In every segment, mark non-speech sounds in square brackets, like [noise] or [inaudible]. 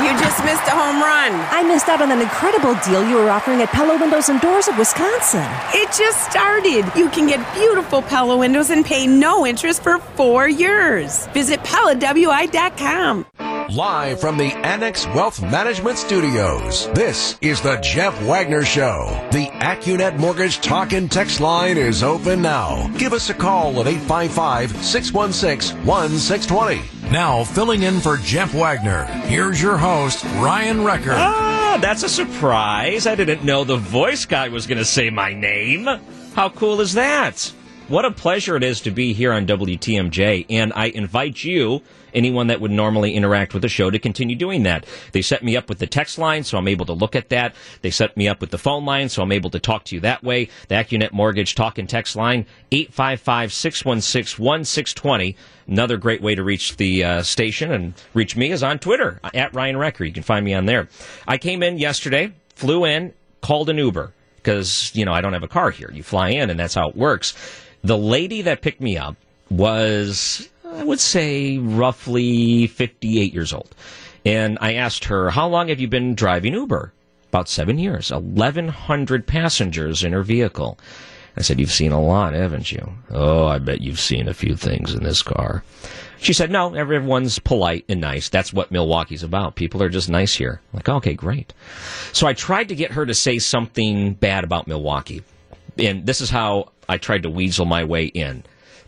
You just missed a home run. I missed out on an incredible deal you were offering at Pella Windows and Doors of Wisconsin. It just started. You can get beautiful Pella windows and pay no interest for four years. Visit PellaWI.com. Live from the Annex Wealth Management Studios, this is the Jeff Wagner Show. The Acunet Mortgage Talk and Text line is open now. Give us a call at 855 616 1620. Now, filling in for Jeff Wagner, here's your host, Ryan Wrecker. Ah, that's a surprise. I didn't know the voice guy was going to say my name. How cool is that? What a pleasure it is to be here on WTMJ, and I invite you anyone that would normally interact with the show to continue doing that. They set me up with the text line, so I'm able to look at that. They set me up with the phone line, so I'm able to talk to you that way. The AccuNet Mortgage talk and text line, 855-616-1620. Another great way to reach the uh, station and reach me is on Twitter, at Ryan Wrecker. You can find me on there. I came in yesterday, flew in, called an Uber, because, you know, I don't have a car here. You fly in, and that's how it works. The lady that picked me up was I would say roughly 58 years old. And I asked her, How long have you been driving Uber? About seven years. 1,100 passengers in her vehicle. I said, You've seen a lot, haven't you? Oh, I bet you've seen a few things in this car. She said, No, everyone's polite and nice. That's what Milwaukee's about. People are just nice here. I'm like, okay, great. So I tried to get her to say something bad about Milwaukee. And this is how I tried to weasel my way in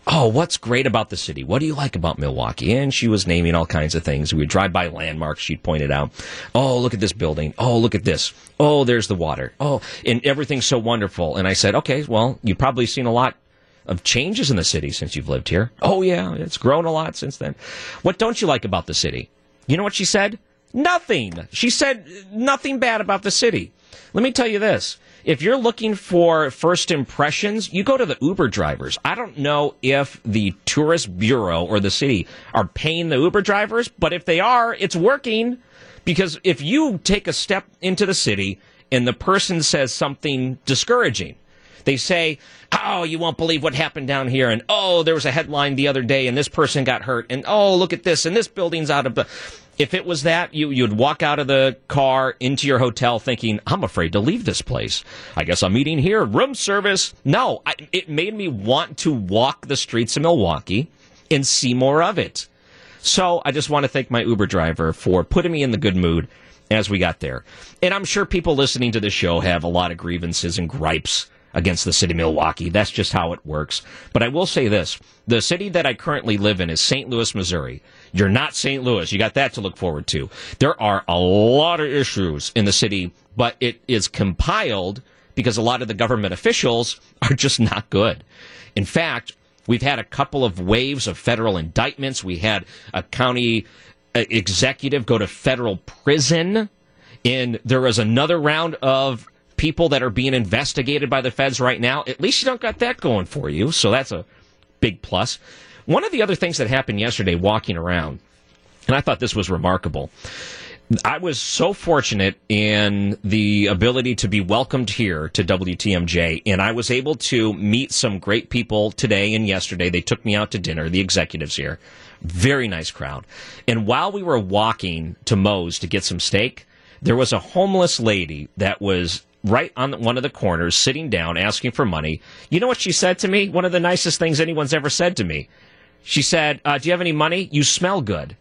oh, what's great about the city? What do you like about Milwaukee? And she was naming all kinds of things. We would drive by landmarks. She'd pointed out, oh, look at this building. Oh, look at this. Oh, there's the water. Oh, and everything's so wonderful. And I said, okay, well, you've probably seen a lot of changes in the city since you've lived here. Oh, yeah, it's grown a lot since then. What don't you like about the city? You know what she said? Nothing. She said nothing bad about the city. Let me tell you this if you're looking for first impressions, you go to the Uber drivers. I don't know if the tourist bureau or the city are paying the Uber drivers, but if they are, it's working. Because if you take a step into the city and the person says something discouraging, they say, Oh, you won't believe what happened down here. And oh, there was a headline the other day and this person got hurt. And oh, look at this. And this building's out of the. If it was that, you, you'd walk out of the car into your hotel thinking, I'm afraid to leave this place. I guess I'm eating here. Room service. No, I, it made me want to walk the streets of Milwaukee and see more of it. So I just want to thank my Uber driver for putting me in the good mood as we got there. And I'm sure people listening to the show have a lot of grievances and gripes against the city of Milwaukee. That's just how it works. But I will say this the city that I currently live in is St. Louis, Missouri. You're not St. Louis. You got that to look forward to. There are a lot of issues in the city, but it is compiled because a lot of the government officials [laughs] are just not good. In fact, we've had a couple of waves of federal indictments. We had a county uh, executive go to federal prison. And there was another round of people that are being investigated by the feds right now. At least you don't got that going for you. So that's a big plus. One of the other things that happened yesterday walking around, and I thought this was remarkable. I was so fortunate in the ability to be welcomed here to WTMJ, and I was able to meet some great people today and yesterday. They took me out to dinner, the executives here. Very nice crowd. And while we were walking to Mo's to get some steak, there was a homeless lady that was right on one of the corners, sitting down, asking for money. You know what she said to me? One of the nicest things anyone's ever said to me. She said, uh, Do you have any money? You smell good.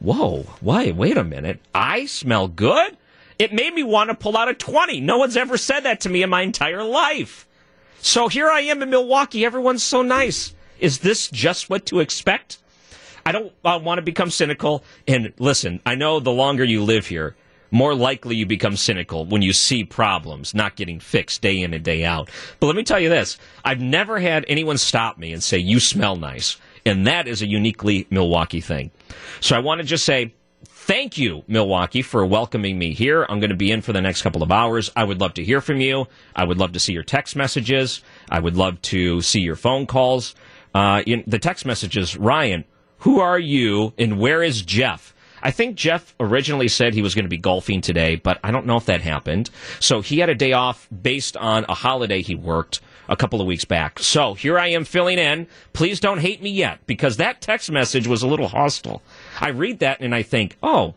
Whoa, wait, wait a minute. I smell good? It made me want to pull out a 20. No one's ever said that to me in my entire life. So here I am in Milwaukee. Everyone's so nice. Is this just what to expect? I don't uh, want to become cynical. And listen, I know the longer you live here, more likely you become cynical when you see problems not getting fixed day in and day out. But let me tell you this I've never had anyone stop me and say, You smell nice. And that is a uniquely Milwaukee thing. So I want to just say, Thank you, Milwaukee, for welcoming me here. I'm going to be in for the next couple of hours. I would love to hear from you. I would love to see your text messages. I would love to see your phone calls. Uh, the text messages, Ryan, who are you and where is Jeff? I think Jeff originally said he was going to be golfing today, but I don't know if that happened. So he had a day off based on a holiday he worked a couple of weeks back. So here I am filling in. Please don't hate me yet because that text message was a little hostile. I read that and I think, oh,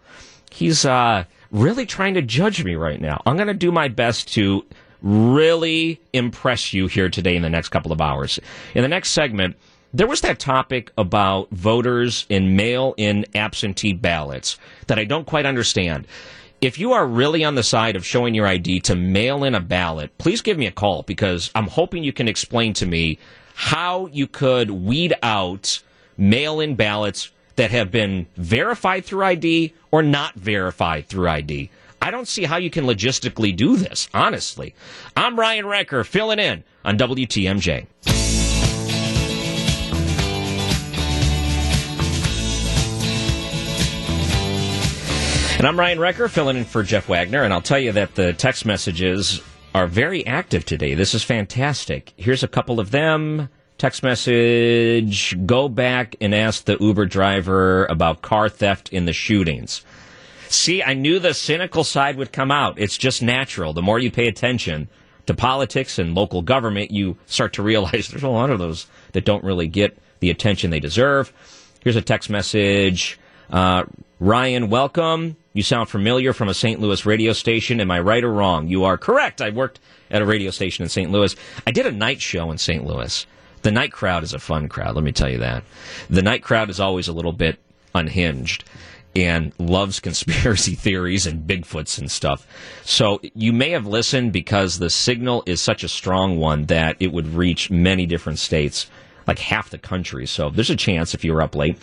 He's uh, really trying to judge me right now. I'm going to do my best to really impress you here today in the next couple of hours. In the next segment, there was that topic about voters in mail in absentee ballots that I don't quite understand. If you are really on the side of showing your ID to mail in a ballot, please give me a call because I'm hoping you can explain to me how you could weed out mail in ballots that have been verified through ID or not verified through ID. I don't see how you can logistically do this, honestly. I'm Ryan Wrecker, filling in on WTMJ. And I'm Ryan Wrecker, filling in for Jeff Wagner, and I'll tell you that the text messages are very active today. This is fantastic. Here's a couple of them. Text message Go back and ask the Uber driver about car theft in the shootings. See, I knew the cynical side would come out. It's just natural. The more you pay attention to politics and local government, you start to realize [laughs] there's a lot of those that don't really get the attention they deserve. Here's a text message. Uh, Ryan, welcome. You sound familiar from a St. Louis radio station. Am I right or wrong? You are correct. I worked at a radio station in St. Louis. I did a night show in St. Louis. The night crowd is a fun crowd, let me tell you that. The night crowd is always a little bit unhinged and loves [laughs] conspiracy theories and Bigfoots and stuff. So you may have listened because the signal is such a strong one that it would reach many different states, like half the country. So there's a chance if you were up late.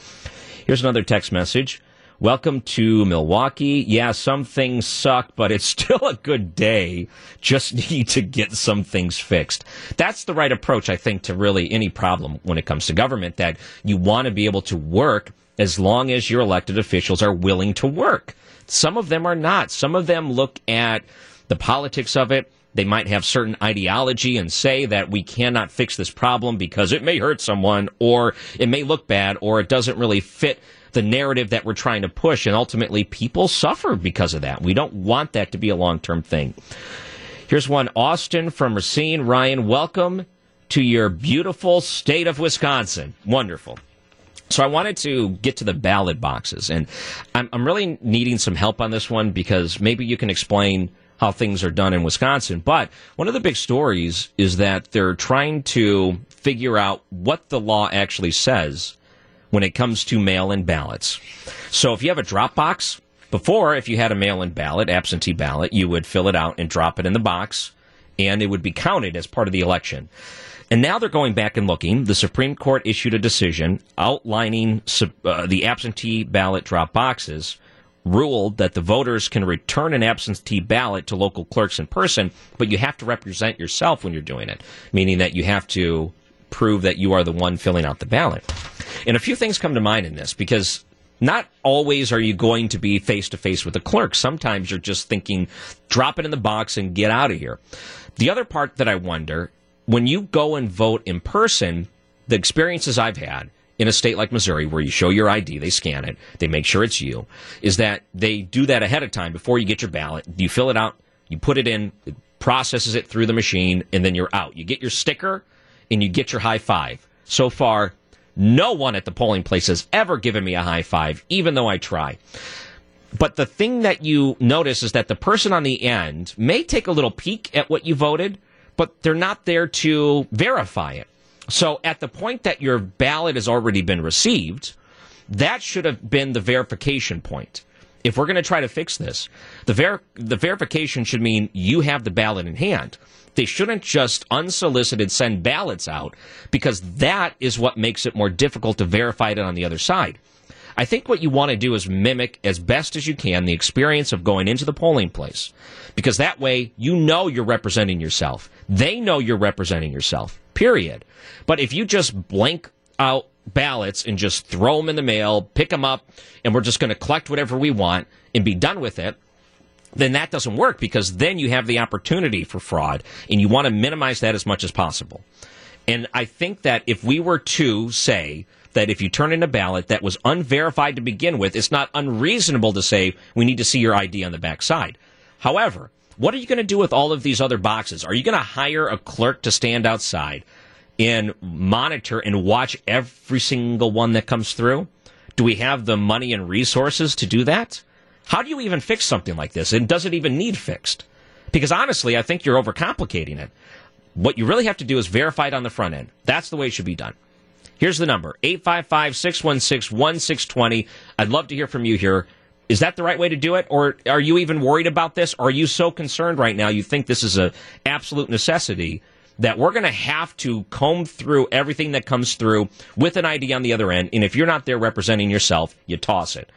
Here's another text message. Welcome to Milwaukee. Yeah, some things suck, but it's [laughs] still a good day. Just need to get some things fixed. That's the right approach, I think, to really any problem when it comes to government, that you want to be able to work as long as your elected officials are willing to work. Some of them are not. Some of them look at the politics of it. They might have certain ideology and say that we cannot fix this problem because it may hurt someone or it may look bad or it doesn't really fit the narrative that we're trying to push. And ultimately, people suffer because of that. We don't want that to be a long term thing. Here's one Austin from Racine. Ryan, welcome to your beautiful state of Wisconsin. Wonderful. So I wanted to get to the ballot boxes, and I'm, I'm really needing some help on this one because maybe you can explain how things are done in Wisconsin. But one of the big stories is that they're trying to figure out what the law actually says when it comes to mail in ballots. So if you have a drop box, before, if you had a mail in ballot, absentee ballot, you would fill it out and drop it in the box, and it would be counted as part of the election. And now they're going back and looking. The Supreme Court issued a decision outlining uh, the absentee ballot drop boxes, ruled that the voters can return an absentee ballot to local clerks in person, but you have to represent yourself when you're doing it, meaning that you have to prove that you are the one filling out the ballot. And a few things come to mind in this because not always are you going to be face to face with a clerk. Sometimes you're just thinking, drop it in the box and get out of here. The other part that I wonder when you go and vote in person, the experiences I've had in a state like Missouri, where you show your ID, they scan it, they make sure it's you, is that they do that ahead of time before you get your ballot. You fill it out, you put it in, it processes it through the machine, and then you're out. You get your sticker and you get your high five. So far, no one at the polling place has ever given me a high five, even though I try. But the thing that you notice is that the person on the end may take a little peek at what you voted, but they're not there to verify it. So at the point that your ballot has already been received, that should have been the verification point. If we're going to try to fix this, the, ver- the verification should mean you have the ballot in hand. They shouldn't just unsolicited send ballots out because that is what makes it more difficult to verify it on the other side. I think what you want to do is mimic as best as you can the experience of going into the polling place because that way you know you're representing yourself. They know you're representing yourself, period. But if you just blank out ballots and just throw them in the mail, pick them up, and we're just going to collect whatever we want and be done with it, then that doesn't work because then you have the opportunity for fraud and you want to minimize that as much as possible. And I think that if we were to say that if you turn in a ballot that was unverified to begin with, it's not unreasonable to say we need to see your ID on the back side. However, what are you going to do with all of these other boxes? Are you going to hire a clerk to stand outside and monitor and watch every single one that comes through? Do we have the money and resources to do that? How do you even fix something like this? And does it even need fixed? Because honestly, I think you're overcomplicating it. What you really have to do is verify it on the front end. That's the way it should be done. Here's the number 855 616 1620. I'd love to hear from you here. Is that the right way to do it? Or are you even worried about this? Are you so concerned right now you think this is an absolute necessity that we're going to have to comb through everything that comes through with an ID on the other end? And if you're not there representing yourself, you toss it.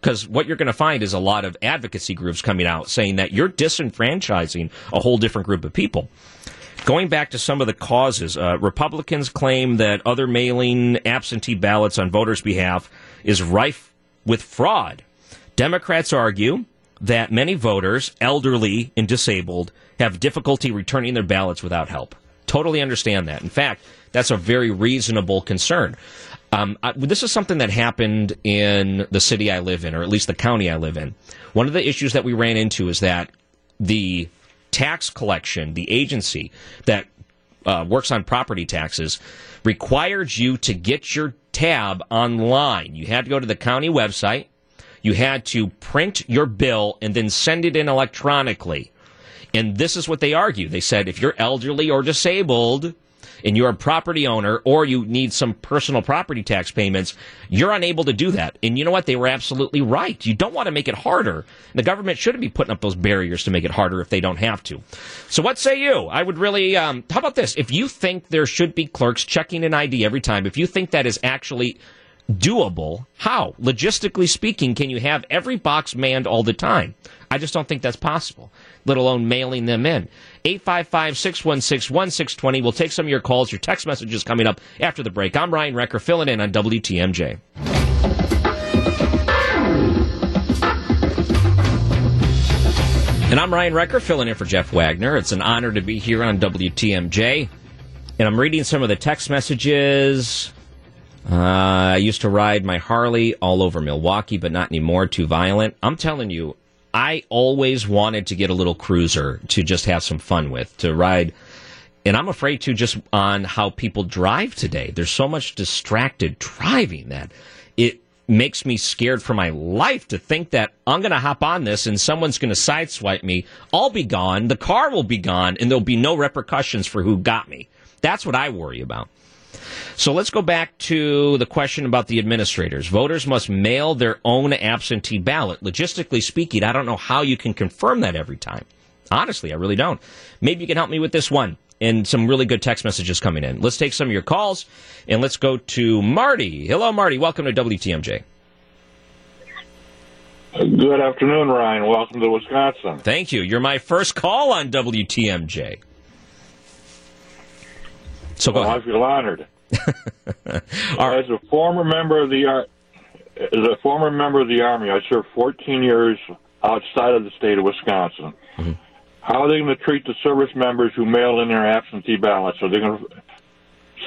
Because what you're going to find is a lot of advocacy groups coming out saying that you're disenfranchising a whole different group of people. Going back to some of the causes, uh, Republicans claim that other mailing absentee ballots on voters' behalf is rife with fraud. Democrats argue that many voters, elderly and disabled, have difficulty returning their ballots without help. Totally understand that. In fact, that's a very reasonable concern. Um, I, this is something that happened in the city I live in, or at least the county I live in. One of the issues that we ran into is that the tax collection, the agency that uh, works on property taxes, required you to get your tab online. You had to go to the county website, you had to print your bill and then send it in electronically. And this is what they argue. They said if you're elderly or disabled, and you're a property owner or you need some personal property tax payments, you're unable to do that. And you know what? They were absolutely right. You don't want to make it harder. The government shouldn't be putting up those barriers to make it harder if they don't have to. So what say you? I would really, um, how about this? If you think there should be clerks checking an ID every time, if you think that is actually doable, how? Logistically speaking, can you have every box manned all the time? I just don't think that's possible, let alone mailing them in. 855 616 1620. We'll take some of your calls, your text messages coming up after the break. I'm Ryan Wrecker, filling in on WTMJ. And I'm Ryan Wrecker, filling in for Jeff Wagner. It's an honor to be here on WTMJ. And I'm reading some of the text messages. Uh, I used to ride my Harley all over Milwaukee, but not anymore. Too violent. I'm telling you, I always wanted to get a little cruiser to just have some fun with, to ride. And I'm afraid to just on how people drive today. There's so much distracted driving that it makes me scared for my life to think that I'm going to hop on this and someone's going to sideswipe me. I'll be gone. The car will be gone and there'll be no repercussions for who got me. That's what I worry about. So let's go back to the question about the administrators. Voters must mail their own absentee ballot. Logistically speaking, I don't know how you can confirm that every time. Honestly, I really don't. Maybe you can help me with this one and some really good text messages coming in. Let's take some of your calls and let's go to Marty. Hello, Marty. Welcome to WTMJ. Good afternoon, Ryan. Welcome to Wisconsin. Thank you. You're my first call on WTMJ. So well. I feel honored. [laughs] As a former member of the as a former member of the Army, I served 14 years outside of the state of Wisconsin. Mm-hmm. How are they going to treat the service members who mail in their absentee ballots? Are they going to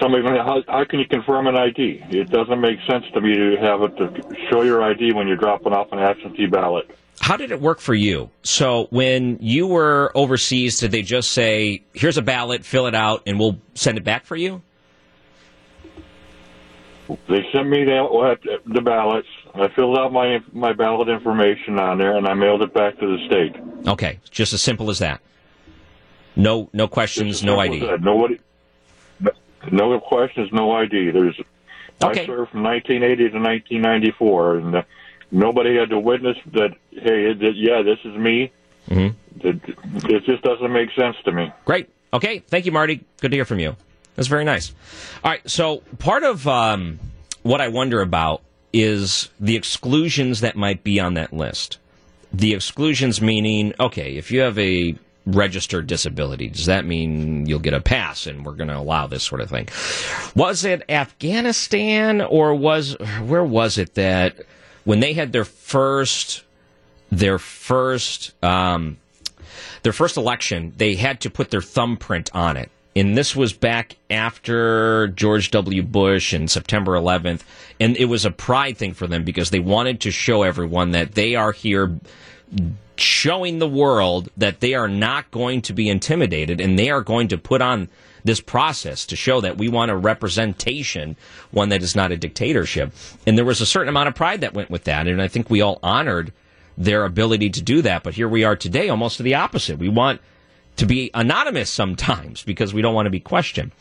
somebody going to, how, how can you confirm an ID? It doesn't make sense to me to have it to show your ID when you're dropping off an absentee ballot. How did it work for you? So when you were overseas, did they just say, "Here's a ballot, fill it out, and we'll send it back for you"? They sent me the, the ballots. I filled out my my ballot information on there, and I mailed it back to the state. Okay, just as simple as that. No, no questions, no ID. Nobody, no questions, no ID. There's. Okay. I served from 1980 to 1994, and uh, nobody had to witness that. Hey, it, yeah, this is me. Mm-hmm. It, it just doesn't make sense to me. Great. Okay. Thank you, Marty. Good to hear from you. That's very nice. All right, so part of um, what I wonder about is the exclusions that might be on that list. The exclusions meaning, okay, if you have a registered disability, does that mean you'll get a pass and we're going to allow this sort of thing? Was it Afghanistan or was where was it that when they had their first their first um, their first election, they had to put their thumbprint on it and this was back after George W. Bush and September 11th, and it was a pride thing for them because they wanted to show everyone that they are here showing the world that they are not going to be intimidated and they are going to put on this process to show that we want a representation, one that is not a dictatorship. And there was a certain amount of pride that went with that, and I think we all honored their ability to do that. But here we are today, almost to the opposite. We want to be anonymous sometimes [laughs] because we don't want to be questioned.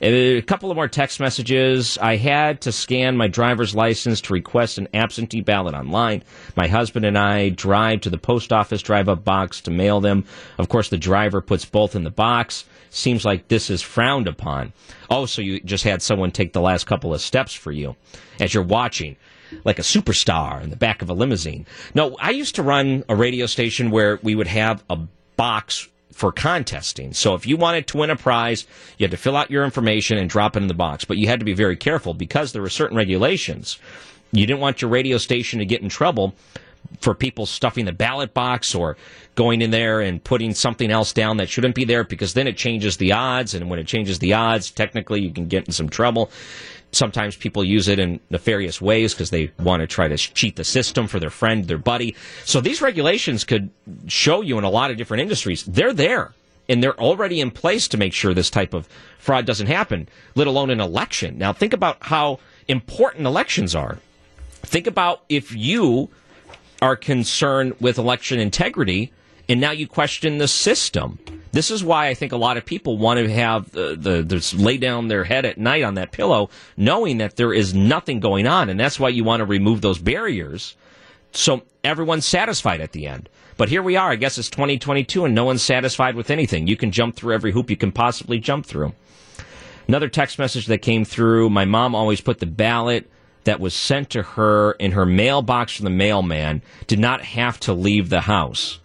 A couple of more text messages. I had to scan my driver's license to request an absentee ballot online. My husband and I drive to the post office drive up box to mail them. Of course, the driver puts both in the box. Seems like this is frowned upon. Oh, so you just had someone take the last couple of steps for you as you're watching like a superstar in the back of a limousine. No, I used to run a radio station where we would have a box for contesting. So if you wanted to win a prize, you had to fill out your information and drop it in the box. But you had to be very careful because there were certain regulations. You didn't want your radio station to get in trouble for people stuffing the ballot box or going in there and putting something else down that shouldn't be there because then it changes the odds. And when it changes the odds, technically you can get in some trouble. Sometimes people use it in nefarious ways because they want to try to cheat the system for their friend, their buddy. So these regulations could show you in a lot of different industries. They're there and they're already in place to make sure this type of fraud doesn't happen, let alone an election. Now think about how important elections are. Think about if you are concerned with election integrity and now you question the system. This is why I think a lot of people want to have uh, the, the, the lay down their head at night on that pillow, knowing that there is nothing going on, and that's why you want to remove those barriers, so everyone's satisfied at the end. But here we are. I guess it's 2022, and no one's satisfied with anything. You can jump through every hoop you can possibly jump through. Another text message that came through. My mom always put the ballot that was sent to her in her mailbox from the mailman. Did not have to leave the house.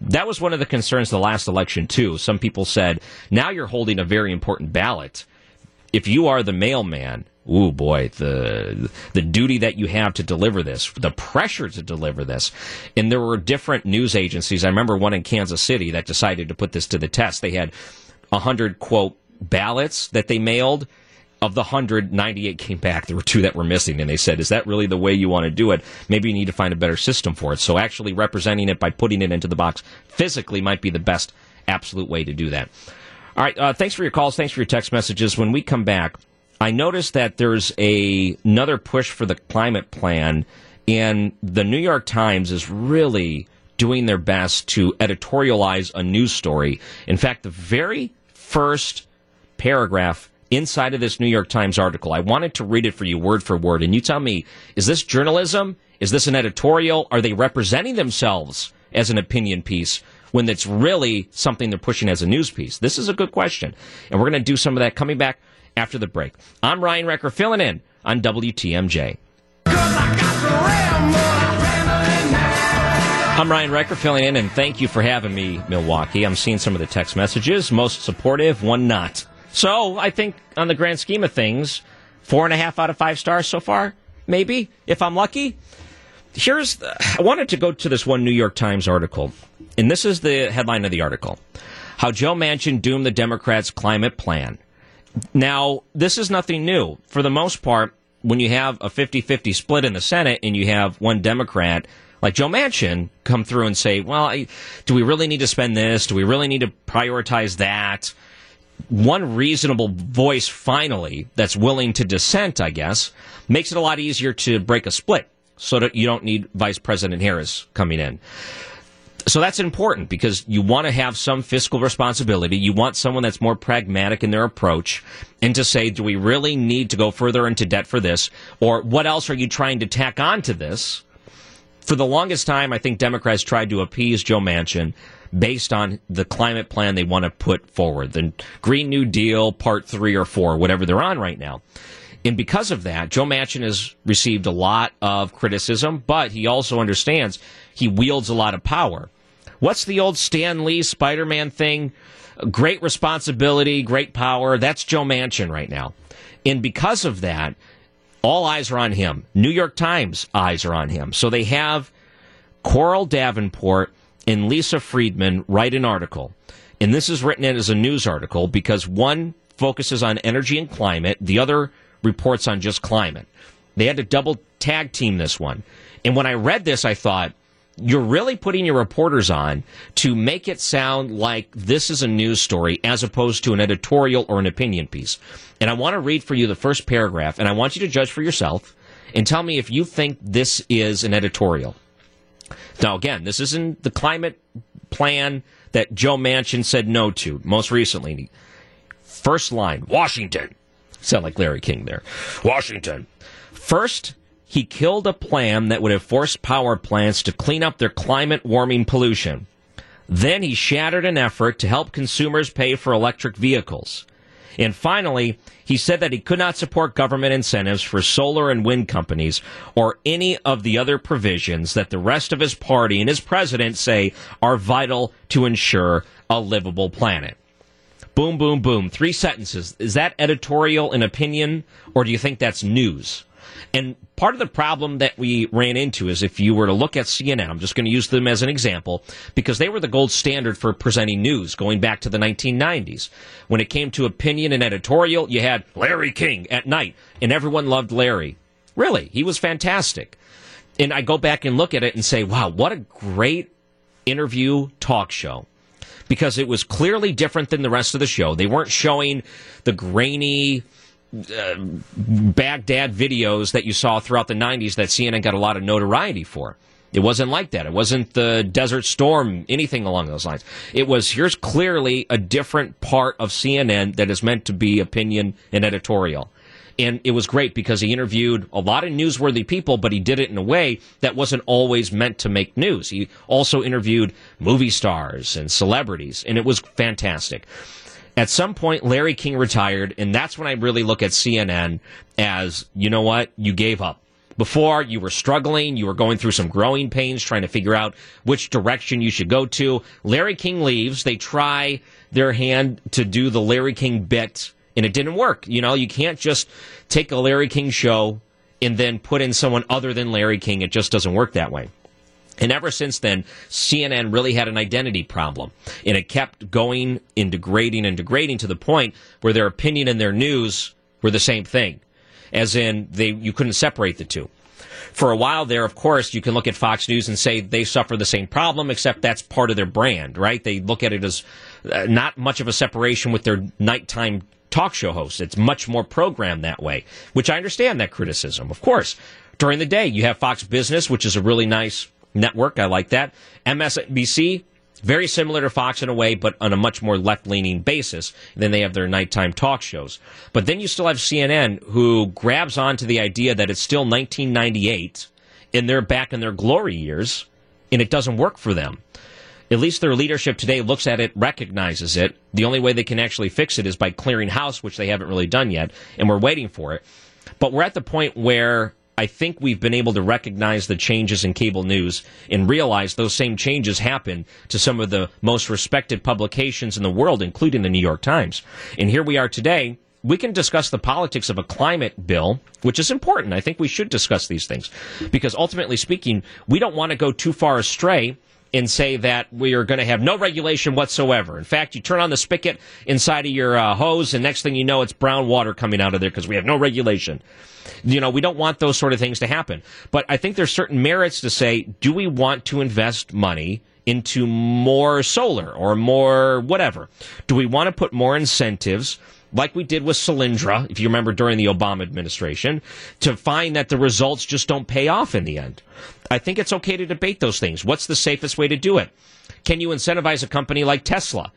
That was one of the concerns the last election, too. Some people said, now you're holding a very important ballot. If you are the mailman, Ooh boy, the the duty that you have to deliver this, the pressure to deliver this. And there were different news agencies. I remember one in Kansas City that decided to put this to the test. They had a hundred quote ballots that they mailed of the 198 came back. There were two that were missing, and they said, "Is that really the way you want to do it? Maybe you need to find a better system for it." So, actually representing it by putting it into the box physically might be the best absolute way to do that. All right, uh, thanks for your calls. Thanks for your text messages. When we come back, I noticed that there's a another push for the climate plan, and the New York Times is really doing their best to editorialize a news story. In fact, the very first paragraph inside of this New York Times article. I wanted to read it for you word for word, and you tell me is this journalism? Is this an editorial? Are they representing themselves as an opinion piece when it's really something they're pushing as a news piece? This is a good question, and we're going to do some of that coming back after the break. I'm Ryan Wrecker filling in on WTMJ. I'm Ryan Wrecker filling in, and thank you for having me, Milwaukee. I'm seeing some of the text messages. Most supportive, one not. So I think on the grand scheme of things, four and a half out of five stars so far, maybe, if I'm lucky. Here's, the, I wanted to go to this one New York Times article, and this is the headline of the article How Joe Manchin Doomed the Democrats' Climate Plan. Now, this is nothing new. For the most part, when you have a 50 50 split in the Senate and you have one Democrat like Joe Manchin come through and say, well, do we really need to spend this? Do we really need to prioritize that? One reasonable voice finally that's willing to dissent, I guess, makes it a lot easier to break a split so that you don't need Vice President Harris coming in. So that's important because you want to have some fiscal responsibility. You want someone that's more pragmatic in their approach and to say, do we really need to go further into debt for this? Or what else are you trying to tack on to this? For the longest time, I think Democrats tried to appease Joe Manchin based on the climate plan they want to put forward, the Green New Deal Part 3 or 4, whatever they're on right now. And because of that, Joe Manchin has received a lot of criticism, but he also understands he wields a lot of power. What's the old Stan Lee Spider Man thing? Great responsibility, great power. That's Joe Manchin right now. And because of that, all eyes are on him. New York Times eyes are on him. So they have Coral Davenport and Lisa Friedman write an article. And this is written as a news article because one focuses on energy and climate, the other reports on just climate. They had to double tag team this one. And when I read this, I thought, you're really putting your reporters on to make it sound like this is a news story as opposed to an editorial or an opinion piece. And I want to read for you the first paragraph, and I want you to judge for yourself and tell me if you think this is an editorial. Now, again, this isn't the climate plan that Joe Manchin said no to most recently. First line, Washington. Sound like Larry King there. Washington. First, he killed a plan that would have forced power plants to clean up their climate warming pollution. Then he shattered an effort to help consumers pay for electric vehicles. And finally, he said that he could not support government incentives for solar and wind companies or any of the other provisions that the rest of his party and his president say are vital to ensure a livable planet. Boom, boom, boom. Three sentences. Is that editorial and opinion, or do you think that's news? And part of the problem that we ran into is if you were to look at CNN, I'm just going to use them as an example, because they were the gold standard for presenting news going back to the 1990s. When it came to opinion and editorial, you had Larry King at night, and everyone loved Larry. Really, he was fantastic. And I go back and look at it and say, wow, what a great interview talk show because it was clearly different than the rest of the show. They weren't showing the grainy, uh, Baghdad videos that you saw throughout the 90s that CNN got a lot of notoriety for. It wasn't like that. It wasn't the Desert Storm, anything along those lines. It was here's clearly a different part of CNN that is meant to be opinion and editorial. And it was great because he interviewed a lot of newsworthy people, but he did it in a way that wasn't always meant to make news. He also interviewed movie stars and celebrities, and it was fantastic. At some point, Larry King retired, and that's when I really look at CNN as, you know what, you gave up. Before, you were struggling, you were going through some growing pains, trying to figure out which direction you should go to. Larry King leaves, they try their hand to do the Larry King bit and it didn't work. You know, you can't just take a Larry King show and then put in someone other than Larry King. It just doesn't work that way. And ever since then, CNN really had an identity problem. And it kept going and degrading and degrading to the point where their opinion and their news were the same thing. As in, they, you couldn't separate the two. For a while there, of course, you can look at Fox News and say they suffer the same problem, except that's part of their brand, right? They look at it as uh, not much of a separation with their nighttime talk show hosts. It's much more programmed that way, which I understand that criticism. Of course, during the day, you have Fox Business, which is a really nice network. I like that. MSNBC, very similar to Fox in a way, but on a much more left leaning basis. And then they have their nighttime talk shows. But then you still have CNN, who grabs onto the idea that it's still 1998 and they're back in their glory years, and it doesn't work for them at least their leadership today looks at it, recognizes it. The only way they can actually fix it is by clearing house, which they haven't really done yet, and we're waiting for it. But we're at the point where I think we've been able to recognize the changes in cable news and realize those same changes happen to some of the most respected publications in the world, including the New York Times. And here we are today. We can discuss the politics of a climate bill, which is important. I think we should discuss these things because ultimately speaking, we don't want to go too far astray and say that we are going to have no regulation whatsoever. In fact, you turn on the spigot inside of your uh, hose, and next thing you know, it's brown water coming out of there because we have no regulation. You know, we don't want those sort of things to happen. But I think there's certain merits to say, do we want to invest money into more solar or more whatever? Do we want to put more incentives? Like we did with Solyndra, if you remember during the Obama administration, to find that the results just don't pay off in the end. I think it's okay to debate those things. What's the safest way to do it? Can you incentivize a company like Tesla?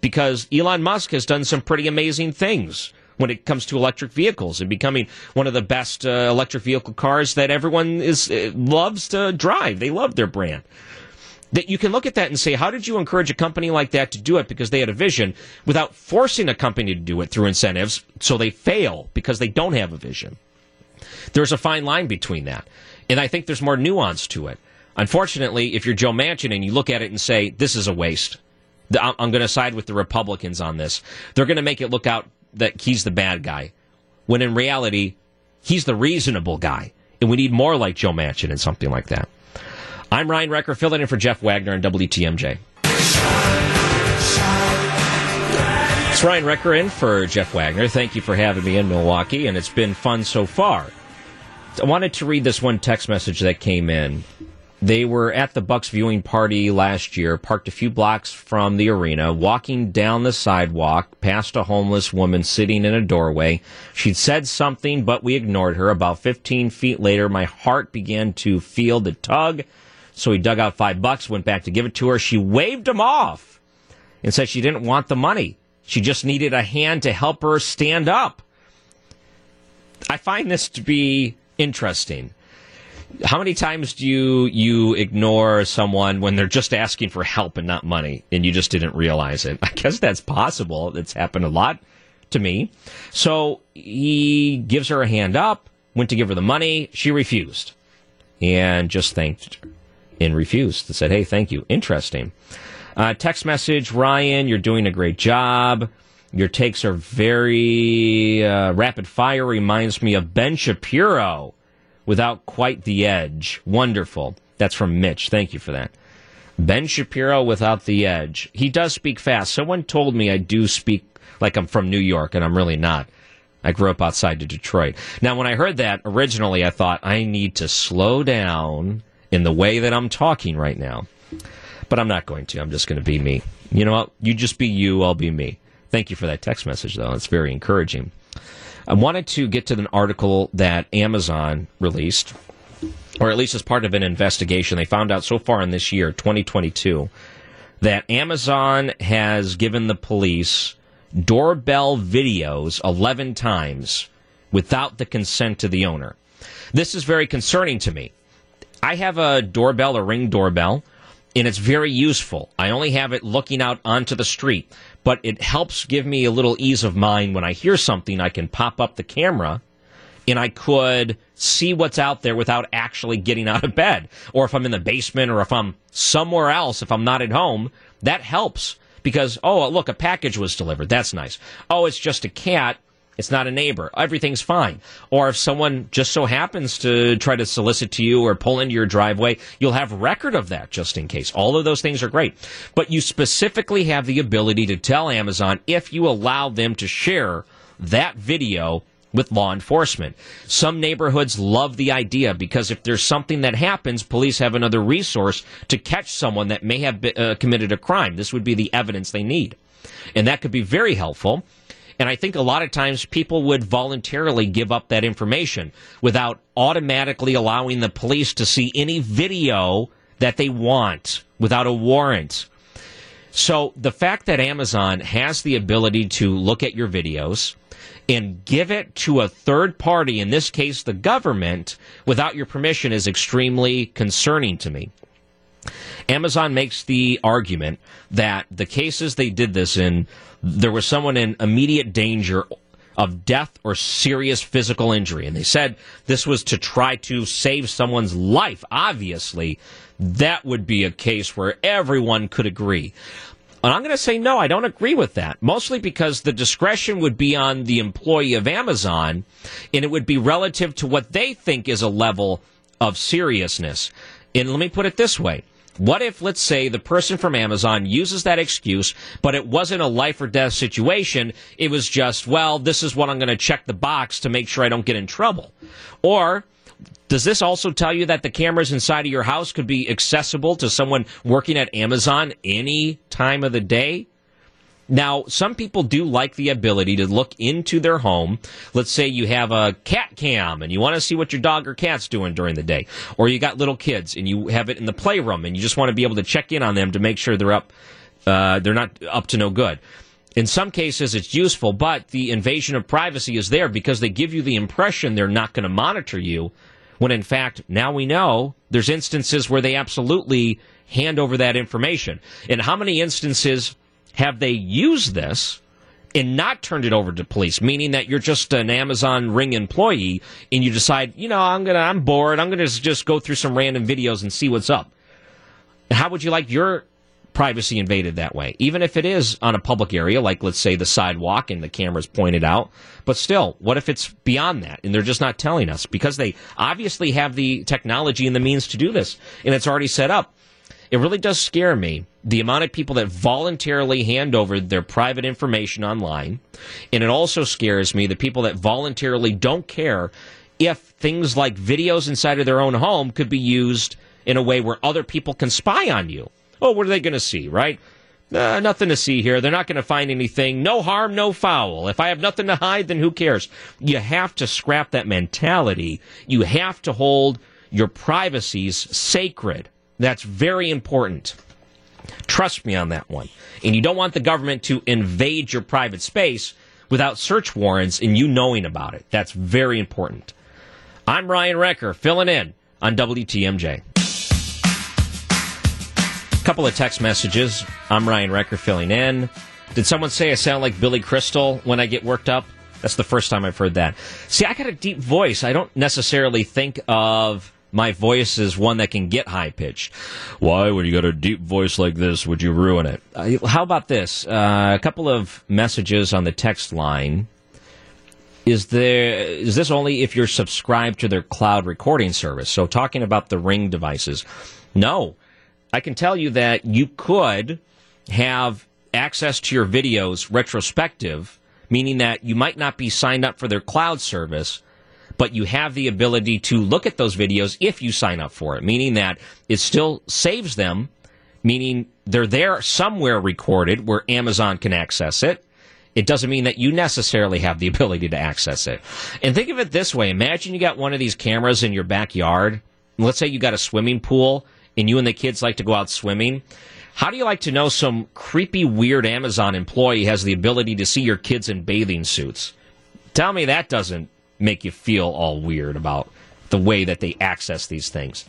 Because Elon Musk has done some pretty amazing things when it comes to electric vehicles and becoming one of the best uh, electric vehicle cars that everyone is uh, loves to drive. They love their brand that you can look at that and say, how did you encourage a company like that to do it because they had a vision without forcing a company to do it through incentives so they fail because they don't have a vision? There's a fine line between that. And I think there's more nuance to it. Unfortunately, if you're Joe Manchin and you look at it and say, this is a waste, I'm going to side with the Republicans on this, they're going to make it look out that he's the bad guy. When in reality, he's the reasonable guy. And we need more like Joe Manchin and something like that. I'm Ryan Wrecker, filling in for Jeff Wagner on WTMJ. It's Ryan Wrecker in for Jeff Wagner. Thank you for having me in Milwaukee, and it's been fun so far. I wanted to read this one text message that came in. They were at the Bucks viewing party last year, parked a few blocks from the arena, walking down the sidewalk past a homeless woman sitting in a doorway. She'd said something, but we ignored her. About 15 feet later, my heart began to feel the tug So he dug out five bucks, went back to give it to her. She waved him off and said she didn't want the money. She just needed a hand to help her stand up. I find this to be interesting. How many times do you you ignore someone when they're just asking for help and not money, and you just didn't realize it? [laughs] I guess that's possible. It's happened a lot to me. So he gives her a hand up, went to give her the money. She refused, and just thanked and refused and said, "Hey, thank you. Interesting." Uh, text message, Ryan, you're doing a great job. Your takes are very uh, rapid fire. Reminds me of Ben Shapiro without quite the edge. Wonderful. That's from Mitch. Thank you for that. Ben Shapiro without the edge. He does speak fast. Someone told me I do speak like I'm from New York, and I'm really not. I grew up outside of Detroit. Now, when I heard that originally, I thought I need to slow down in the way that I'm talking right now. But I'm not going to. I'm just going to be me. You know what? You just be you, I'll be me. Thank you for that text message, though. It's very encouraging. I wanted to get to an article that Amazon released, or at least as part of an investigation. They found out so far in this year, 2022, that Amazon has given the police doorbell videos 11 times without the consent of the owner. This is very concerning to me. I have a doorbell, a ring doorbell, and it's very useful. I only have it looking out onto the street, but it helps give me a little ease of mind when I hear something. I can pop up the camera and I could see what's out there without actually getting out of bed. Or if I'm in the basement or if I'm somewhere else, if I'm not at home, that helps because, oh, look, a package was delivered. That's nice. Oh, it's just a cat. It's not a neighbor. Everything's fine. Or if someone just so happens to try to solicit to you or pull into your driveway, you'll have record of that just in case. All of those things are great. But you specifically have the ability to tell Amazon if you allow them to share that video with law enforcement. Some neighborhoods love the idea because if there's something that happens, police have another resource to catch someone that may have uh, committed a crime. This would be the evidence they need. And that could be very helpful. And I think a lot of times people would voluntarily give up that information without automatically allowing the police to see any video that they want without a warrant. So the fact that Amazon has the ability to look at your videos and give it to a third party, in this case the government, without your permission is extremely concerning to me. Amazon makes the argument that the cases they did this in there was someone in immediate danger of death or serious physical injury. And they said this was to try to save someone's life. Obviously, that would be a case where everyone could agree. And I'm going to say no, I don't agree with that. Mostly because the discretion would be on the employee of Amazon and it would be relative to what they think is a level of seriousness. And let me put it this way what if, let's say, the person from Amazon uses that excuse, but it wasn't a life or death situation? It was just, well, this is what I'm going to check the box to make sure I don't get in trouble. Or, does this also tell you that the cameras inside of your house could be accessible to someone working at Amazon any time of the day? Now, some people do like the ability to look into their home. Let's say you have a cat cam and you want to see what your dog or cat's doing during the day. Or you got little kids and you have it in the playroom and you just want to be able to check in on them to make sure they're up, uh, they're not up to no good. In some cases, it's useful, but the invasion of privacy is there because they give you the impression they're not going to monitor you, when in fact, now we know there's instances where they absolutely hand over that information. In how many instances have they used this and not turned it over to police, meaning that you're just an Amazon Ring employee and you decide, you know, I'm gonna, I'm bored, I'm gonna just go through some random videos and see what's up. How would you like your privacy invaded that way? Even if it is on a public area, like let's say the sidewalk and the camera's pointed out, but still, what if it's beyond that and they're just not telling us because they obviously have the technology and the means to do this and it's already set up? It really does scare me the amount of people that voluntarily hand over their private information online. And it also scares me the people that voluntarily don't care if things like videos inside of their own home could be used in a way where other people can spy on you. Oh, what are they going to see, right? Uh, nothing to see here. They're not going to find anything. No harm, no foul. If I have nothing to hide, then who cares? You have to scrap that mentality. You have to hold your privacies sacred That's very important. Trust me on that one. And you don't want the government to invade your private space without search warrants and you knowing about it. That's very important. I'm Ryan Wrecker, filling in on WTMJ. A Couple of text messages. I'm Ryan Wrecker, filling in. Did someone say I sound like Billy Crystal when I get worked up? That's the first time I've heard that. See, I got a deep voice. I don't necessarily think of my voice is one that can get high pitched. Why, when you got a deep voice like this, would you ruin it? Uh, how about this? Uh, a couple of messages on the text line. Is there is this only if you're subscribed to their cloud recording service? So talking about the Ring devices, no. I can tell you that you could have access to your videos retrospective, meaning that you might not be signed up for their cloud service but you have the ability to look at those videos if you sign up for it, meaning that it still saves them, meaning they're there somewhere recorded where Amazon can access it. It doesn't mean that you necessarily have the [laughs] ability to access it. And think of it this way imagine you got one of these cameras in your backyard. Let's say you got a swimming pool and you and the kids like to go out swimming. How do you like to know some creepy, weird Amazon employee has the ability to see your kids in bathing suits? Tell me that doesn't make you feel all weird about the way that they access these things.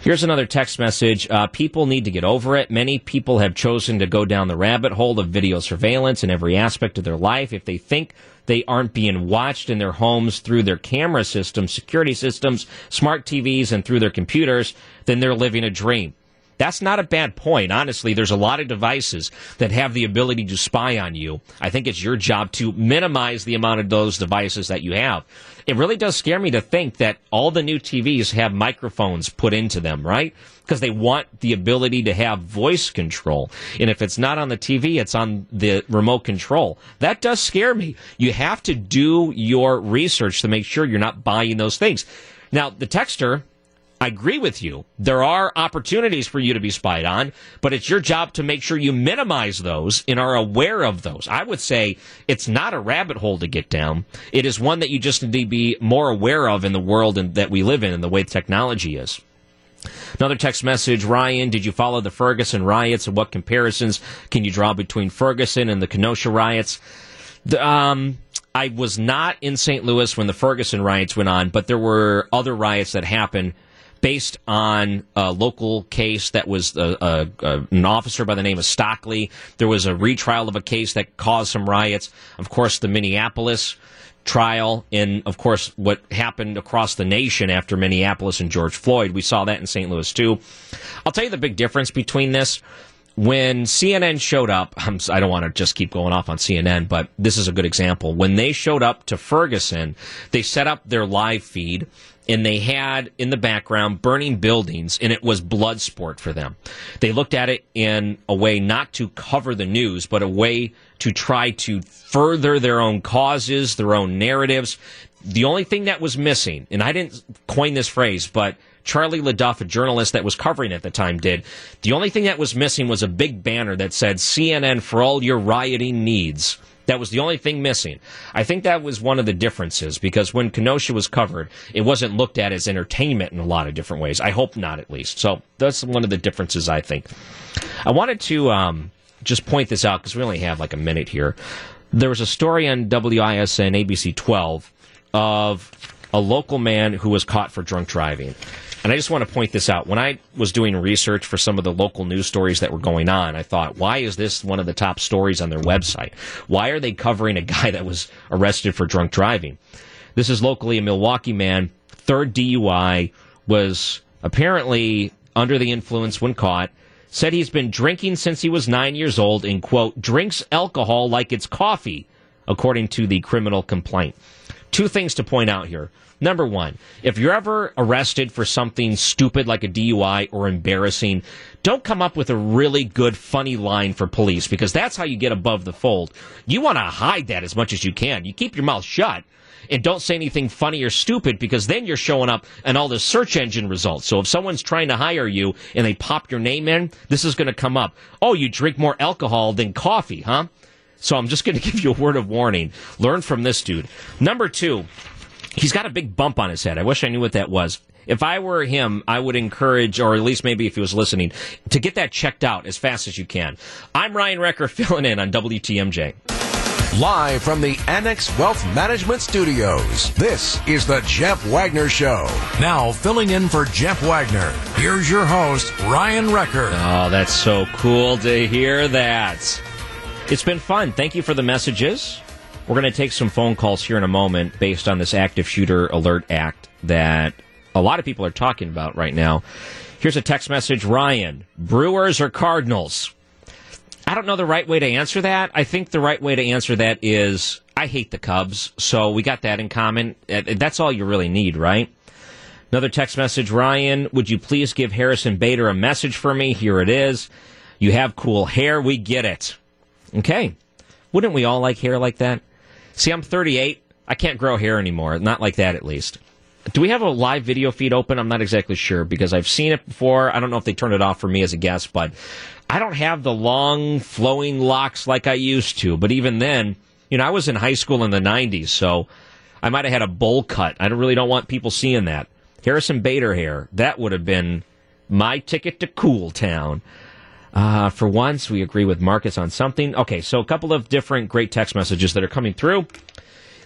Here's another text message. Uh, people need to get over it. Many people have chosen to go down the rabbit hole of video surveillance in every aspect of their life. If they think they aren't being watched in their homes through their camera systems, security systems, smart TVs, and through their computers, then they're living a dream. That's not a bad point. Honestly, there's a lot of devices that have the ability to spy on you. I think it's your job to minimize the amount of those devices that you have. It really does scare me to think that all the new TVs have microphones put into them, right? Because they want the ability to have voice control. And if it's not on the TV, it's on the remote control. That does scare me. You have to do your research to make sure you're not buying those things. Now, the texter I agree with you. There are opportunities for you to be spied on, but it's your job to make sure you minimize those and are aware of those. I would say it's not a rabbit hole to get down. It is one that you just need to be more aware of in the world that we live in and the way technology is. Another text message Ryan, did you follow the Ferguson riots and what comparisons can you draw between Ferguson and the Kenosha riots? Um, I was not in St. Louis when the Ferguson riots went on, but there were other riots that happened based on a local case that was a, a, a, an officer by the name of Stockley. There was a retrial of a case that caused some riots. Of course, the Minneapolis trial, and of course, what happened across the nation after Minneapolis and George Floyd. We saw that in St. Louis too. I'll tell you the big difference between this. When CNN showed up, [laughs] I'm, I do not want to just keep going off on CNN, but this is a good example. When they showed up to Ferguson, they set up their live feed and they had in the background burning buildings, and it was blood sport for them. They looked at it in a way not to cover the news, but a way to try to further their own causes, their own narratives. The only thing that was missing, and I didn't coin this phrase, but Charlie LeDuff, a journalist that was covering at the time, did. The only thing that was missing was a big banner that said CNN for all your rioting needs. That was the only thing missing. I think that was one of the differences because when Kenosha was covered, it wasn't looked at as entertainment in a lot of different ways. I hope not, at least. So that's one of the differences, I think. I wanted to um, just point this out because we only have like a minute here. There was a story on WISN ABC 12 of a local man who was caught for drunk driving. And I just want to point this out. When I was doing research for some of the local news stories that were going on, I thought, why is this one of the top stories on their website? Why are they covering a guy [laughs] that was arrested for drunk driving? This is locally a Milwaukee man, third DUI, was apparently under the influence when caught, said he's been drinking since he was nine years old and, quote, drinks alcohol like it's coffee, according to the criminal complaint. Two things to point out here. Number one, if you're ever arrested for something stupid like a DUI or embarrassing, don't come up with a really good, funny line for police because that's how you get above the fold. You want to hide that as much as you can. You keep your mouth shut and don't say anything funny or stupid because then you're showing up in all the search engine results. So if someone's trying to hire you and they pop your name in, this is going to come up. Oh, you drink more alcohol than coffee, huh? So I'm just going [laughs] to give you a word of warning. Learn from this dude. Number two, He's got a big bump on his head. I wish I knew what that was. If I were him, I would encourage, or at least maybe if he was listening, to get that checked out as fast as you can. I'm Ryan Wrecker [laughs] filling in on WTMJ. Live from the Annex Wealth Management Studios, this is the Jeff Wagner Show. Now, filling in for Jeff Wagner, here's your host, Ryan Wrecker. Oh, that's so cool to hear that. It's been fun. Thank you for the messages. We're going to take some phone calls here in a moment based on this Active Shooter Alert Act that a lot of people are talking about right now. Here's a text message Ryan, Brewers or Cardinals? I don't know the right way to answer that. I think the right way to answer that is I hate the Cubs, so we got that in common. Uh, that's all you really need, right? Another text message Ryan, would you please give Harrison Bader a message for me? Here it is. You have cool hair. We get it. Okay. Wouldn't we all like hair like that? See, I'm 38. I can't grow hair anymore. Not like that, at least. Do we have a live video feed open? I'm not exactly sure because I've seen it before. I don't know if they turned it off for me as a guest, but I don't have the long flowing locks like I used to. But even then, you know, I was in high school in the 90s, so I might have had a bowl cut. I really don't want people seeing that. Harrison Bader hair, that would have been my ticket to Cool Town. Uh, for once, we agree with Marcus on something. Okay, so a couple of different great text messages that are coming through.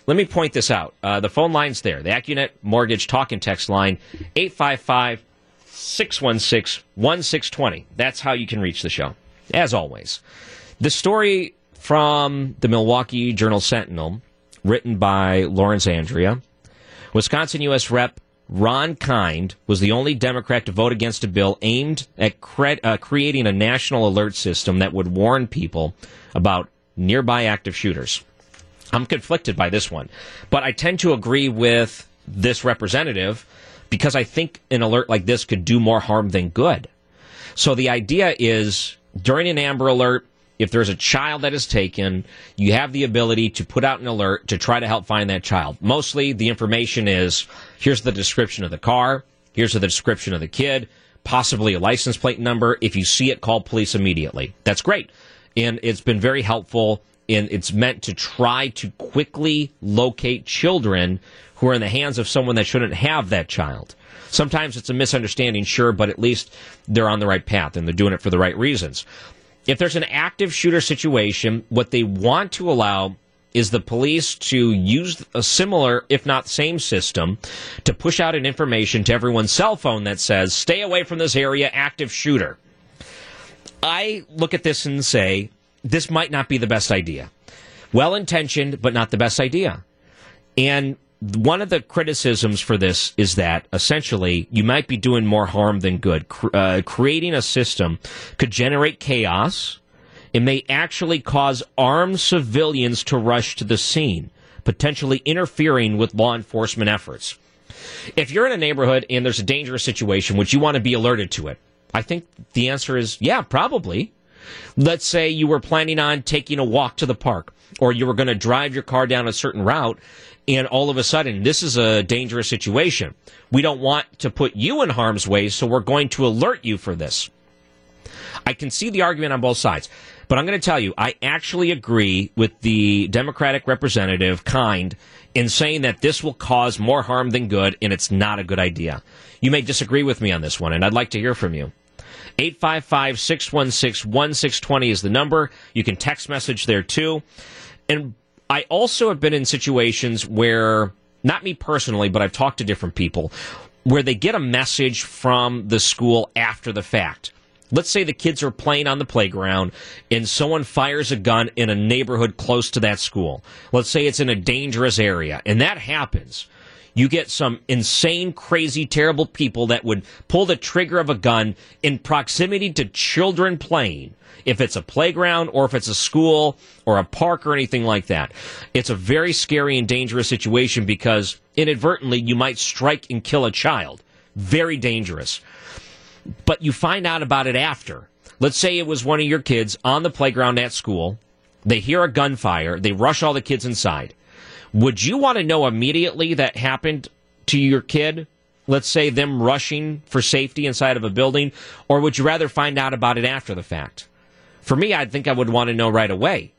Let me point this out. Uh, the phone line's there. The AccuNet Mortgage Talk and Text line, 855 616 1620. That's how you can reach the show, as always. The story from the Milwaukee Journal Sentinel, written by Lawrence Andrea, Wisconsin U.S. Rep. Ron Kind was the only Democrat to vote against a bill aimed at cre- uh, creating a national alert system that would warn people about nearby active shooters. I'm conflicted by this one, but I tend to agree with this representative because I think an alert like this could do more harm than good. So the idea is during an Amber Alert, if there's a child that is taken, you have the ability to put out an alert to try to help find that child. Mostly the information is here's the description of the car, here's the description of the kid, possibly a license plate number. If you see it, call police immediately. That's great. And it's been very helpful and it's meant to try to quickly locate children who are in the hands of someone that shouldn't have that child. Sometimes it's a misunderstanding, sure, but at least they're on the right path and they're doing it for the right reasons. If there's an active shooter situation, what they want to allow is the police to use a similar, if not same system, to push out an information to everyone's cell phone that says, stay away from this area, active shooter. I look at this and say, this might not be the best idea. Well intentioned, but not the best idea. And one of the criticisms for this is that essentially you might be doing more harm than good. Uh, creating a system could generate chaos. It may actually cause armed civilians to rush to the scene, potentially interfering with law enforcement efforts. If you're in a neighborhood and there's a dangerous situation, would you want to be alerted to it? I think the answer is yeah, probably. Let's say you were planning on taking a walk to the park or you were going to drive your car down a certain route and all of a sudden this is a dangerous situation. We don't want to put you in harm's way, so we're going to alert you for this. I can see the argument on both sides, but I'm going to tell you, I actually agree with the Democratic representative Kind in saying that this will cause more harm than good, and it's not a good idea. You may disagree with me on this one, and I'd like to hear from you. 855 616 1620 is the number. You can text message there too. And I also have been in situations where, not me personally, but I've talked to different people, where they get a message from the school after the fact. Let's say the kids are playing on the playground and someone fires a gun in a neighborhood close to that school. Let's say it's in a dangerous area, and that happens. You get some insane, crazy, terrible people that would pull the trigger of a gun in proximity to children playing if it's a playground or if it's a school or a park or anything like that. It's a very scary and dangerous situation because inadvertently you might strike and kill a child. Very dangerous. But you find out about it after. Let's say it was one of your kids on the playground at school. They hear a gunfire. They rush all the kids inside. Would you want to know immediately that happened to your kid? Let's say them rushing for safety inside of a building, or would you rather find out about it after the fact? For me, I think I would want to know right away.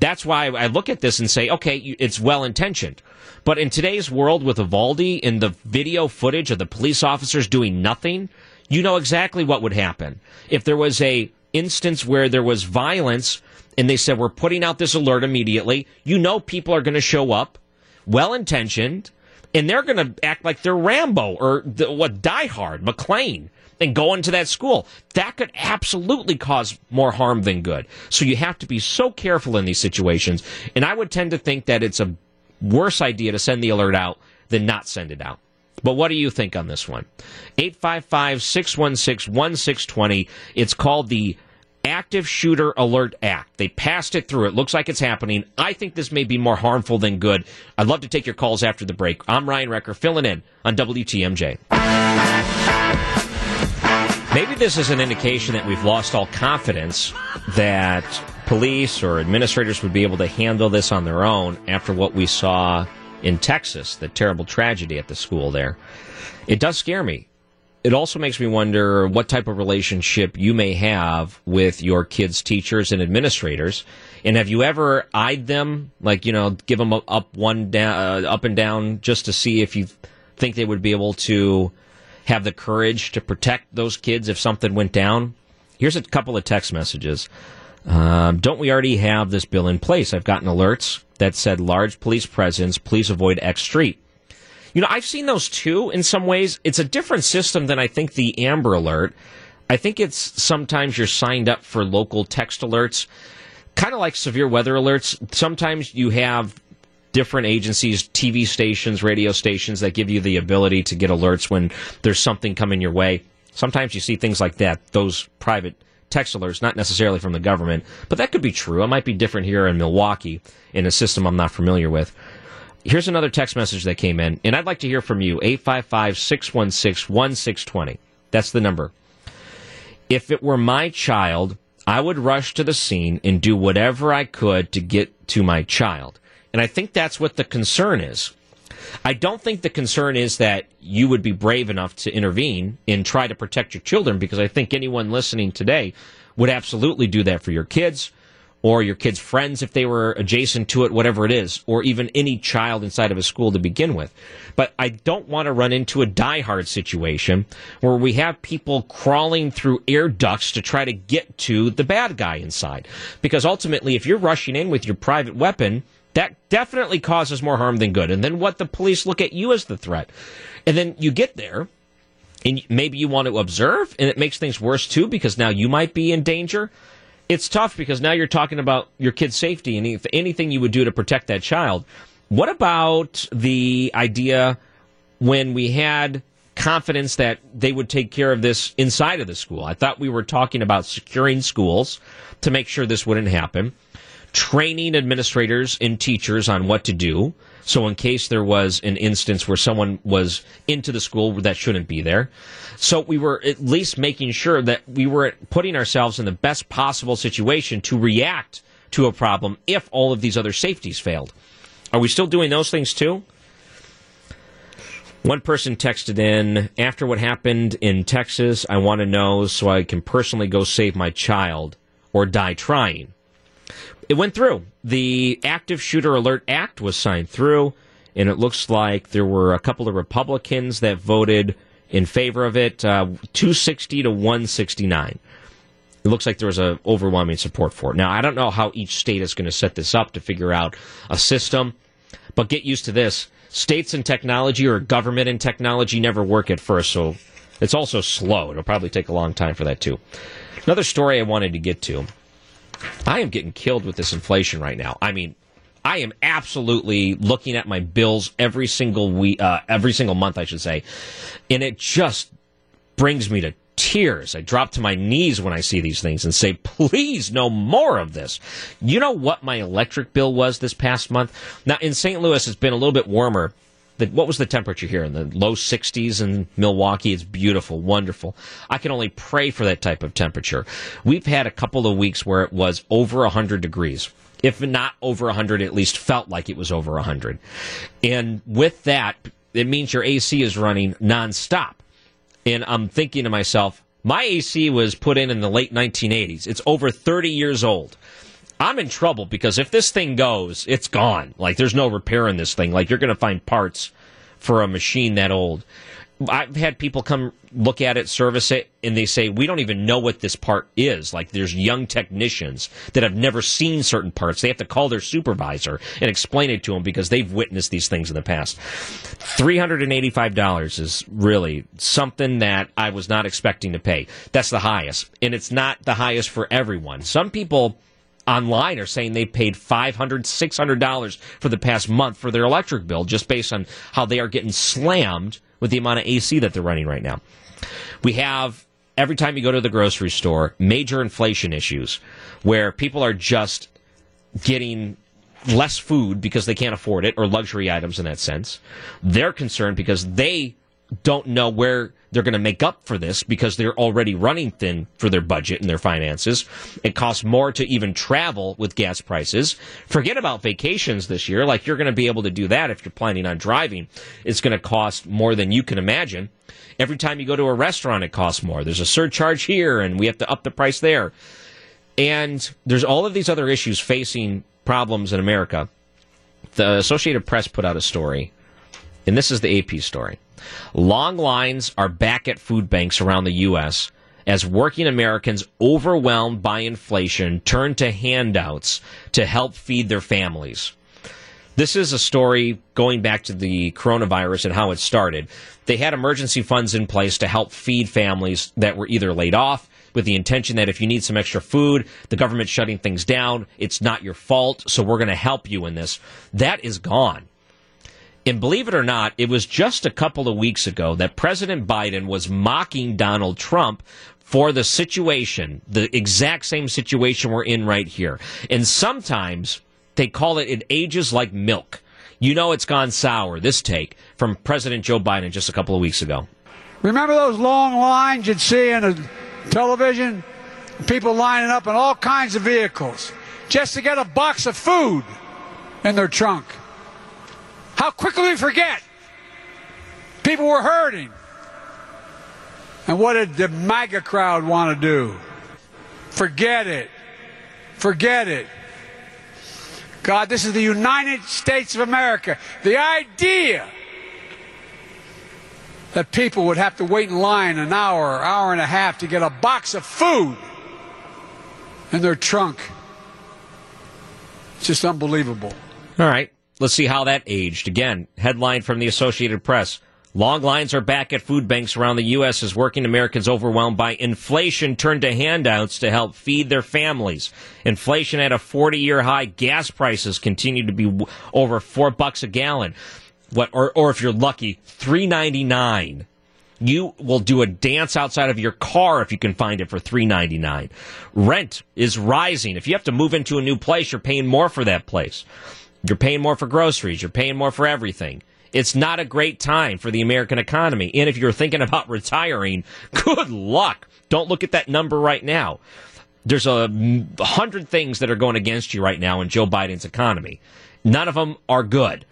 That's why I look at this and say, okay, it's well intentioned. But in today's world with Uvalde and the video footage of the police officers doing nothing, you know exactly what would happen. If there was a instance where there was violence and they said, we're putting out this alert immediately, you know people are going to show up, well intentioned, and they're going to act like they're Rambo or the, what Die Hard, McClane, and go into that school. That could absolutely cause more harm than good. So you have to be so careful in these situations. And I would tend to think that it's a worse idea to send the alert out than not send it out. But what do you think on this one? 855 616 1620. It's called the Active Shooter Alert Act. They passed it through. It looks like it's happening. I think this may be more harmful than good. I'd love to take your calls after the break. I'm Ryan Wrecker, filling in on WTMJ. Maybe this is an indication that we've lost all confidence that police or administrators would be able to handle this on their own after what we saw in Texas, the terrible tragedy at the school there. It does scare me it also makes me wonder what type of relationship you may have with your kids' teachers and administrators. And have you ever eyed them, like you know, give them up one down, uh, up and down, just to see if you think they would be able to have the courage to protect those kids if something went down? Here's a couple of text messages. Um, don't we already have this bill in place? I've gotten alerts that said large police presence. Please avoid X street. You know, I've seen those too in some ways. It's a different system than I think the Amber Alert. I think it's sometimes you're signed up for local text alerts, kind of like severe weather alerts. Sometimes you have different agencies, TV stations, radio stations that give you the ability to get alerts when there's something coming your way. Sometimes you see things like that, those private text alerts, not necessarily from the government, but that could be true. It might be different here in Milwaukee in a system I'm not familiar with. Here's another text message that came in, and I'd like to hear from you 855 616 1620. That's the number. If it were my child, I would rush to the scene and do whatever I could to get to my child. And I think that's what the concern is. I don't think the concern is that you would be brave enough to intervene and try to protect your children because I think anyone listening today would absolutely do that for your kids or your kid's friends if they were adjacent to it, whatever it is, or even any child inside of a school to begin with. But I don't want to run into a die-hard situation where we have people crawling through air ducts to try to get to the bad guy inside. Because ultimately, if you're rushing in with your private weapon, that definitely causes more harm than good. And then what the police look at you as the threat. And then you get there and maybe you want to observe and it makes things worse too because now you might be in danger it's tough because now you're talking about your kid's safety and if anything you would do to protect that child. What about the idea when we had confidence that they would take care of this inside of the school? I thought we were talking about securing schools to make sure this wouldn't happen, training administrators and teachers on what to do. So, in case there was an instance where someone was into the school that shouldn't be there, so we were at least making sure that we were putting ourselves in the best possible situation to react to a problem if all of these other safeties failed. Are we still doing those things too? One person texted in, after what happened in Texas, I want to know so I can personally go save my child or die trying. It went through. The Active Shooter Alert Act was signed through, and it looks like there were a couple of Republicans that voted in favor of it, uh, 260 to 169. It looks like there was a overwhelming support for it. Now, I don't know how each state is going to set this up to figure out a system, but get used to this. States and technology or government and technology never work at first, so it's also slow. It'll probably take a long time for that, too. Another story I wanted to get to I am getting killed with this inflation right now. I mean, I am absolutely looking at my bills every single week, uh, every single month, I should say, and it just brings me to tears. I drop to my knees when I see these things and say, please, no more of this. You know what my electric bill was this past month? Now, in St. Louis, it's been a little bit warmer the, what was the temperature here in the low 60s in Milwaukee? It's beautiful, wonderful. I can only pray for that type of temperature. We've had a couple of weeks where it was over 100 degrees. If not over 100, at least felt like it was over 100. And with that, it means your AC is running nonstop. And I'm thinking to myself, my AC was put in in the late 1980s. It's over 30 years old. I'm in trouble because if this thing goes, it's gone. Like there's no repair in this thing. Like you're going to find parts for a machine that old. I've had people come look at it, service it, and they say, we don't even know what this part is. Like there's young technicians that have never seen certain parts. They have to call their supervisor and explain it to them because they've witnessed these things in the past. $385 is really something that I was not expecting to pay. That's the highest. And it's not the highest for everyone. Some people online are saying they paid $500, $600 for the past month for their electric bill just based on how they are getting slammed with the amount of AC that they're running right now. We have every time you go to the grocery store, major inflation issues where people are just getting less food because they can't afford it or luxury items in that sense. They're concerned because they don't know where they're going to make up for this because they're already running thin for their budget and their finances. It costs more to even travel with gas prices. Forget about vacations this year. Like you're going to be able to do that if you're planning on driving. It's going to cost more than you can imagine. Every time you go to a restaurant, it costs more. There's a surcharge here and we have to up the price there. And there's all of these other issues facing problems in America. The Associated Press put out a story, and this is the AP story. Long lines are back at food banks around the U.S. as working Americans overwhelmed by inflation turn to handouts to help feed their families. This is a story going back to the coronavirus and how it started. They had emergency funds in place to help feed families that were either laid off with the intention that if you need some extra food, the government's shutting things down, it's not your fault, so we're going to help you in this. That is gone. And believe it or not, it was just a couple of weeks ago that President Biden was mocking Donald Trump for the situation, the exact same situation we're in right here. And sometimes they call it it ages like milk. You know it's gone sour, this take from President Joe Biden just a couple of weeks ago. Remember those long lines you'd see in a television? People lining up in all kinds of vehicles just to get a box of food in their trunk. How quickly we forget. People were hurting. And what did the MAGA crowd want to do? Forget it. Forget it. God, this is the United States of America. The idea that people would have to wait in line an hour, hour and a half to get a box of food in their trunk. It's just unbelievable. All right. Let's see how that aged. Again, headline from the Associated Press. Long lines are back at food banks around the U.S. as working Americans overwhelmed by inflation turn to handouts to help feed their families. Inflation at a 40 year high. Gas prices continue to be over four bucks a gallon. What, or, or if you're lucky, three ninety nine. You will do a dance outside of your car if you can find it for three ninety nine. Rent is rising. If you have to move into a new place, you're paying more for that place. You're paying more for groceries. You're paying more for everything. It's not a great time for the American economy. And if you're thinking about [laughs] retiring, good luck. Don't look at that number right now. There's a hundred things that are going against you right now in Joe Biden's economy. None of them are good.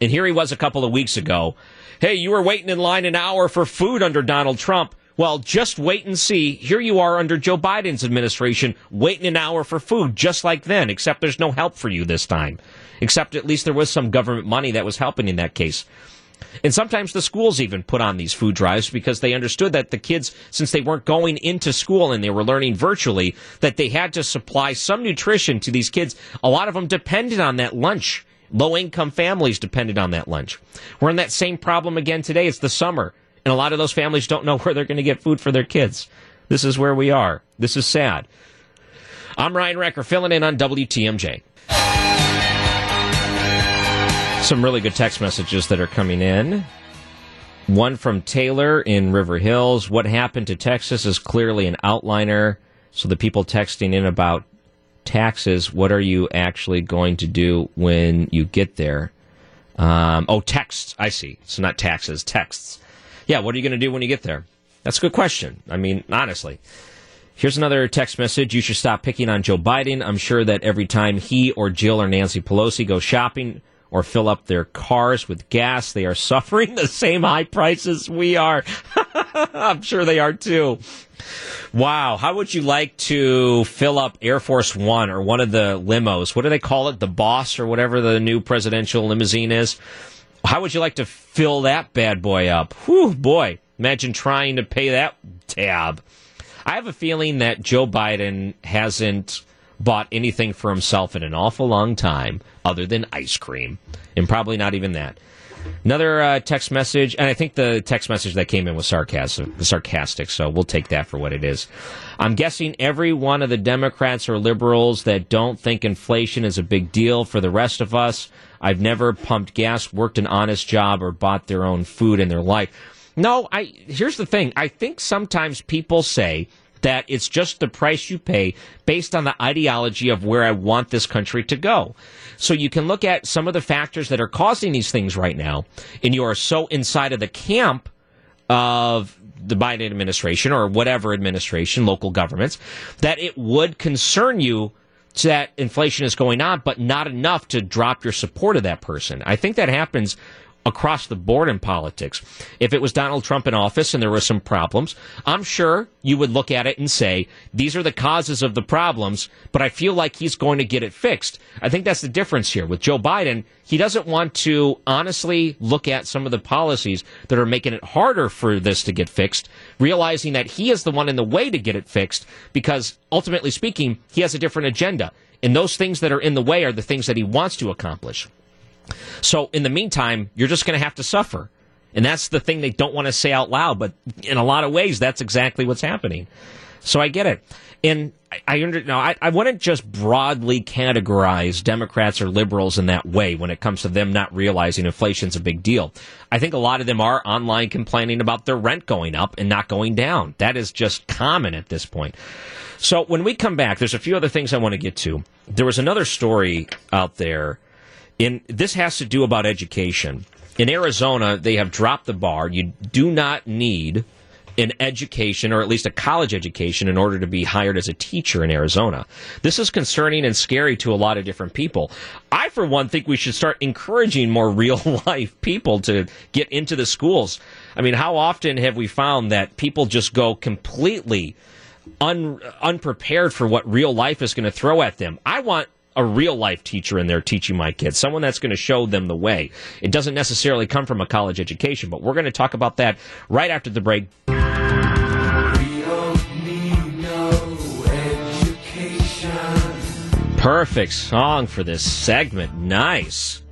And here he was a couple of weeks ago. Hey, you were waiting in line an hour for food under Donald Trump. Well, just wait and see. Here you are under Joe Biden's administration, waiting an hour for food, just like then, except there's no help for you this time except at least there was some government money that was helping in that case. And sometimes the schools even put on these food drives because they understood that the kids, since they weren't going into school and they were learning virtually, that they had to supply some nutrition to these kids. A lot of them depended on that lunch. Low income families depended on that lunch. We're in that same problem again today. It's the summer, and a lot of those families don't know where they're going to get food for their kids. This is where we are. This is sad. I'm Ryan Wrecker, filling in on WTMJ. Some really good text messages that are coming in. One from Taylor in River Hills. What happened to Texas is clearly an outliner. So the people texting in about taxes, what are you actually going to do when you get there? Um, oh, texts. I see. So not taxes, texts. Yeah, what are you going to do when you get there? That's a good question. I mean, honestly. Here's another text message. You should stop picking on Joe Biden. I'm sure that every time he or Jill or Nancy Pelosi go shopping, or fill up their cars with gas. They are suffering the same high prices we are. [laughs] I'm sure they are too. Wow. How would you like to fill up Air Force One or one of the limos? What do they call it? The boss or whatever the new presidential limousine is? How would you like to fill that bad boy up? Whew, boy. Imagine trying to pay that tab. I have a feeling that Joe Biden hasn't bought anything for himself in an awful long time other than ice cream, and probably not even that. Another uh, text message, and I think the text message that came in was sarcastic, sarcastic, so we'll take that for what it is. I'm guessing every one of the Democrats or liberals that don't think inflation is a big deal for the rest of us. I've never pumped gas, worked an honest job, or bought their own food in their life. No, I here's the thing. I think sometimes people say that it's just the price you pay based on the ideology of where I want this country to go. So you can look at some of the factors that are causing these things right now, and you are so inside of the camp of the Biden administration or whatever administration, local governments, that it would concern you that inflation is going on, but not enough to drop your support of that person. I think that happens across the board in politics. If it was Donald Trump in office and there were some problems, I'm sure you would look at it and say, these are the causes of the problems, but I feel like he's going to get it fixed. I think that's the difference here. With Joe Biden, he doesn't want to honestly look at some of the policies that are making it harder for this to get fixed, realizing that he is the one in the way to get it fixed because ultimately speaking, he has a different agenda. And those things that are in the way are the things that he wants to accomplish. So in the meantime, you're just going to have to suffer. And that's the thing they don't want to say out loud, but in a lot of ways, that's exactly what's happening. So I get it. And I, I under, no, I, I wouldn't just broadly categorize Democrats or liberals in that way when it comes to them not realizing inflation's a big deal. I think a lot of them are online complaining about their rent going up and not going down. That is just common at this point. So when we come back, there's a few other things I want to get to. There was another story out there in this has to do about education. In Arizona, they have dropped the bar. You do not need an education or at least a college education in order to be hired as a teacher in Arizona. This is concerning and scary to a lot of different people. I, for one, think we should start encouraging more [laughs] real life people to get into the schools. I mean, how often have we found that people just go completely un- unprepared for what real life is going to throw at them? I want a real life teacher in there teaching my kids, someone that's going to show them the way. It doesn't necessarily come from a college education, but we're going to talk about that right after the break. Perfect song for this segment. Nice.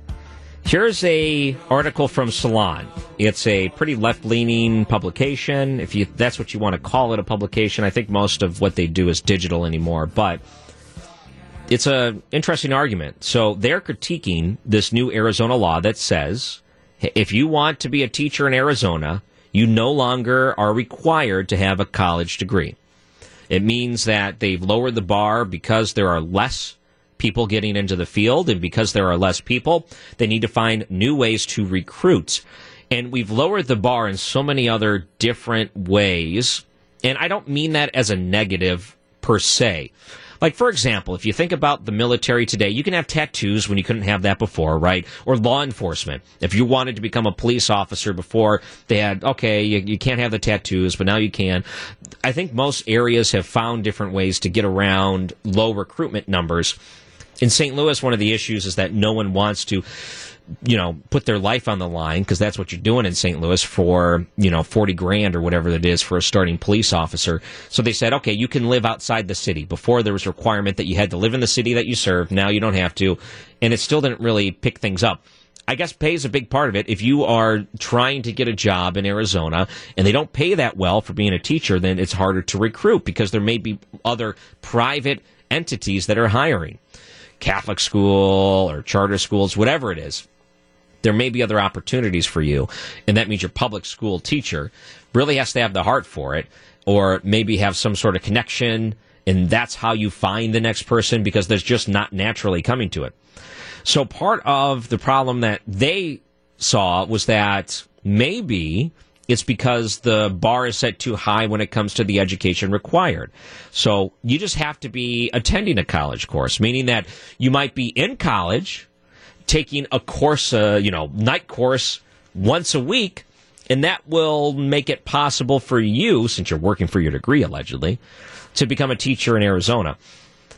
Here's a article from Salon. It's a pretty left-leaning publication. If you that's what you want to call it a publication, I think most of what they do is digital anymore, but it's an interesting argument. So they're critiquing this new Arizona law that says if you want to be a teacher in Arizona, you no longer are required to have a college degree. It means that they've lowered the bar because there are less people getting into the field, and because there are less people, they need to find new ways to recruit. And we've lowered the bar in so many other different ways. And I don't mean that as a negative per se. Like, for example, if you think about the military today, you can have tattoos when you couldn't have that before, right? Or law enforcement. If you wanted to become a police officer before, they had, okay, you, you can't have the tattoos, but now you can. I think most areas have found different ways to get around low recruitment numbers. In St. Louis, one of the issues is that no one wants to you know, put their life on the line because that's what you're doing in St. Louis for, you know, 40 grand or whatever it is for a starting police officer. So they said, okay, you can live outside the city. Before there was a requirement that you had to live in the city that you served. Now you don't have to. And it still didn't really pick things up. I guess pay is a big part of it. If you are trying to get a job in Arizona and they don't pay that well for being a teacher, then it's harder to recruit because there may be other private entities that are hiring. Catholic school or charter schools, whatever it is there may be other opportunities for you. And that means your public school teacher really has to have the heart for it or maybe have some sort of connection. And that's how you find the next person because there's just not naturally coming to it. So part of the problem that they saw was that maybe it's because the bar is set too high when it comes to the education required. So you just have to be attending a college course, meaning that you might be in college, taking a course, uh, you know, night course once a week, and that will make it possible for you, since you're working for your degree allegedly, to become a teacher in Arizona.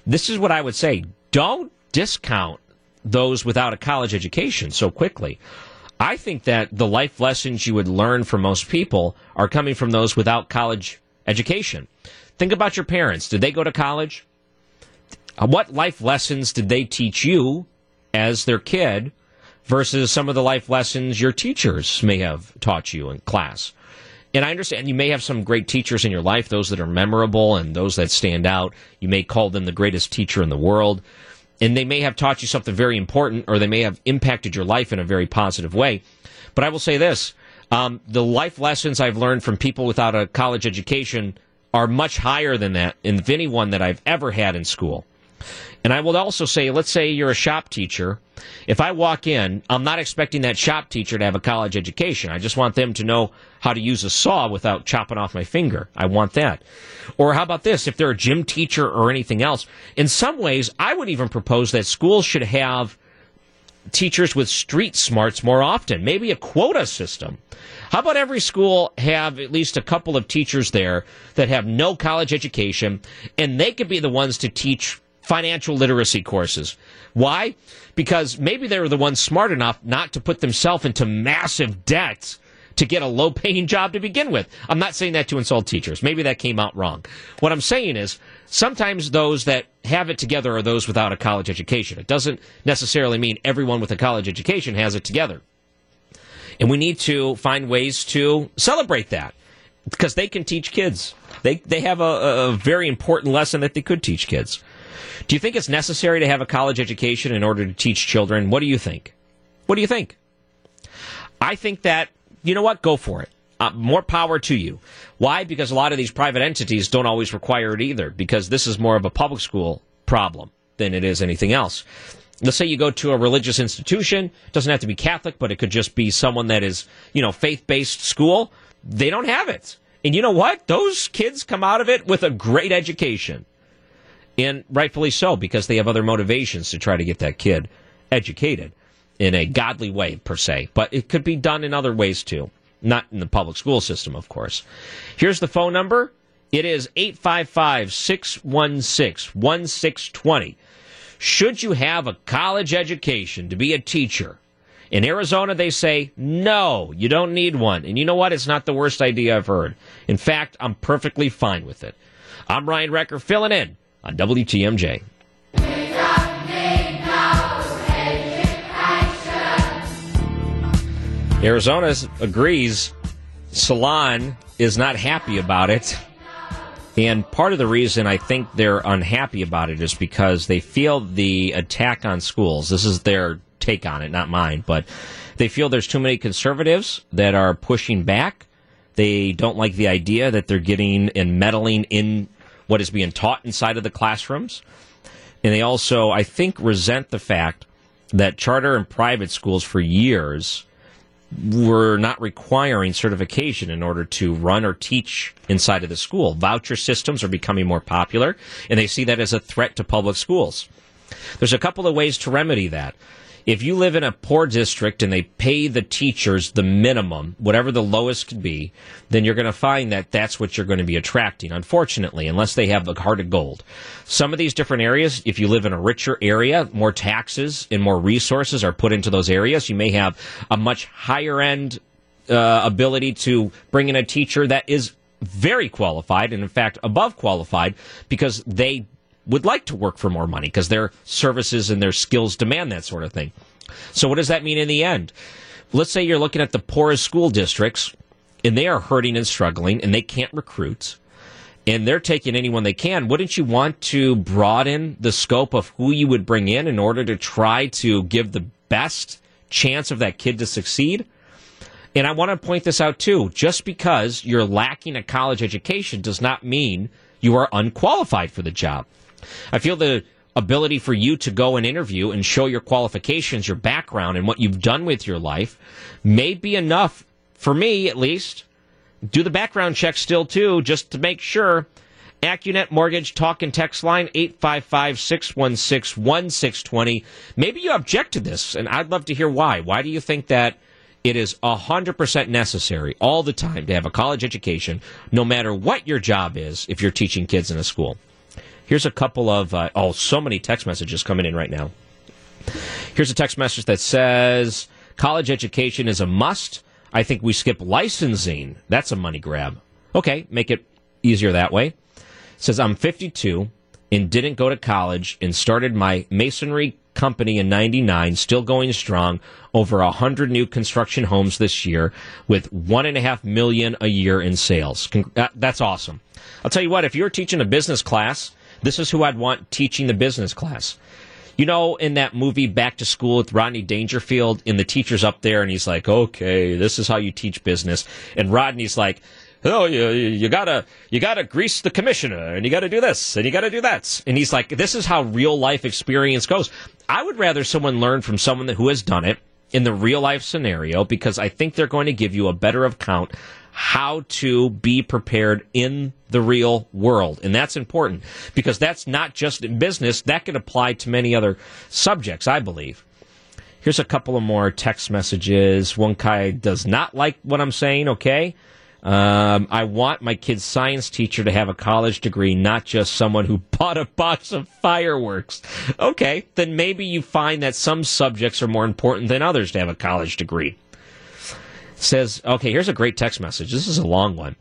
This is what I would say. Don't discount those without a college education so quickly. I think that the life lessons you would learn from most people are coming from those without college education. Think about your parents. Did they go to college? What life lessons did they teach you as their kid versus some of the life lessons your teachers may have taught you in class? And I understand you may have some great teachers in your life, those that are memorable and those that stand out. You may call them the greatest teacher in the world. And they may have taught you something very important or they may have impacted your life in a very positive way. But I will say this um, the life lessons I've learned from people without a college education are much higher than that in anyone that I've ever had in school. And I will also say, let's say you're a shop teacher. If I walk in, I'm not expecting that shop teacher to have a college education. I just want them to know how to use a saw without chopping off my finger. I want that. Or how about this? If they're a gym teacher or anything else, in some ways, I would even propose that schools should have teachers with street smarts more often. Maybe a quota system. How about every school have at least a couple of teachers there that have no college education and they could be the ones to teach financial literacy courses. Why? Because maybe they were the ones smart enough not to put themselves into massive debts to get a low paying [laughs] job to begin with. I'm not saying that to insult teachers. Maybe that came out wrong. What I'm saying is sometimes those that have it together are those without a college education. It doesn't necessarily mean everyone with a college education has it together. And we need to find ways to celebrate that because they can teach kids. They, they have a, a very important lesson that they could teach kids. Do you think it's necessary to have a college education in order to teach children? What do you think? What do you think? I think that, you know what? Go for it. Uh, more power to you. Why? Because a lot of these private entities don't always require it either, because this is more of a public school problem than it is anything else. Let's say you go to a religious institution, doesn't have to be Catholic, but it could just be someone that is, you know, faith based school. They don't have it. And you know what? Those kids come out of it with a great education and rightfully so because they have other motivations to try to get that kid educated in a godly way per se but it could be done in other ways too not in the public school system of course here's the phone number it is 855-616-1620 should you have a college education to be a teacher in Arizona, they say, no, you don't need one. And you know what? It's not the worst idea I've heard. In fact, I'm perfectly fine with it. I'm Ryan Wrecker filling in on WTMJ. Arizona agrees Salon is not happy about it. And part of the reason I think they're unhappy about it is because they feel the attack on schools. This is their take on it, not mine, but they feel there's too many conservatives that are pushing back. They don't like the idea that they're getting and meddling in what is being taught inside of the classrooms. And they also, I think, resent the fact that charter and private schools for years were not requiring certification in order to run or teach inside of the school. Voucher systems are becoming more popular, and they see that as a threat to public schools. There's a couple of ways to remedy that if you live in a poor district and they pay the teachers the minimum, whatever the lowest could be, then you're going to find that that's what you're going to be attracting, unfortunately, unless they have a heart of gold. Some of these different areas, if you live in a richer area, more taxes and more resources are put into those areas. You may have a much higher end uh, ability to bring in a teacher that is very qualified and, in fact, above qualified because they would like to work for more money because their services and their skills demand that sort of thing. So, what does that mean in the end? Let's say you're looking at the poorest school districts and they are hurting and struggling and they can't recruit and they're taking anyone they can. Wouldn't you want to broaden the scope of who you would bring in in order to try to give the best chance of that kid to succeed? And I want to point this out too. Just because you're lacking a college education does not mean you are unqualified for the job. I feel the ability for you to go and interview and show your qualifications, your background, and what you've done with your life may be enough for me, at least. Do the background check still, too, just to make sure. AccuNet Mortgage talk and text line 855 616 1620. Maybe you object to this, and I'd love to hear why. Why do you think that it is 100% necessary all the time to have a college education, no matter what your job is, if you're teaching kids in a school? Here's a couple of, uh, oh, so many text messages coming in right now. Here's a text message that says college education is a must. I think we skip licensing. That's a money grab. Okay, make it easier that way. It says I'm 52 and didn't go to college and started my masonry company in 99, still going strong. Over 100 new construction homes this year with one and a half million a year in sales. That's awesome. I'll tell you what, if you're teaching a business class, this is who I'd want teaching the business class. You know, in that movie Back to School with Rodney Dangerfield, and the teacher's up there and he's like, okay, this is how you teach business. And Rodney's like, oh, you, you gotta, you gotta grease the commissioner and you gotta do this and you gotta do that. And he's like, this is how real life experience goes. I would rather someone learn from someone who has done it in the real life scenario because I think they're going to give you a better account how to be prepared in the real world. And that's important because that's not just in business, that can apply to many other subjects, I believe. Here's a couple of more text messages. One guy does not like what I'm saying, okay? Um, I want my kid's science teacher to have a college degree, not just someone who [laughs] bought a box of fireworks. Okay, then maybe you find that some subjects are more important than others to have a college degree says, okay, here's a great text message. This is a long one.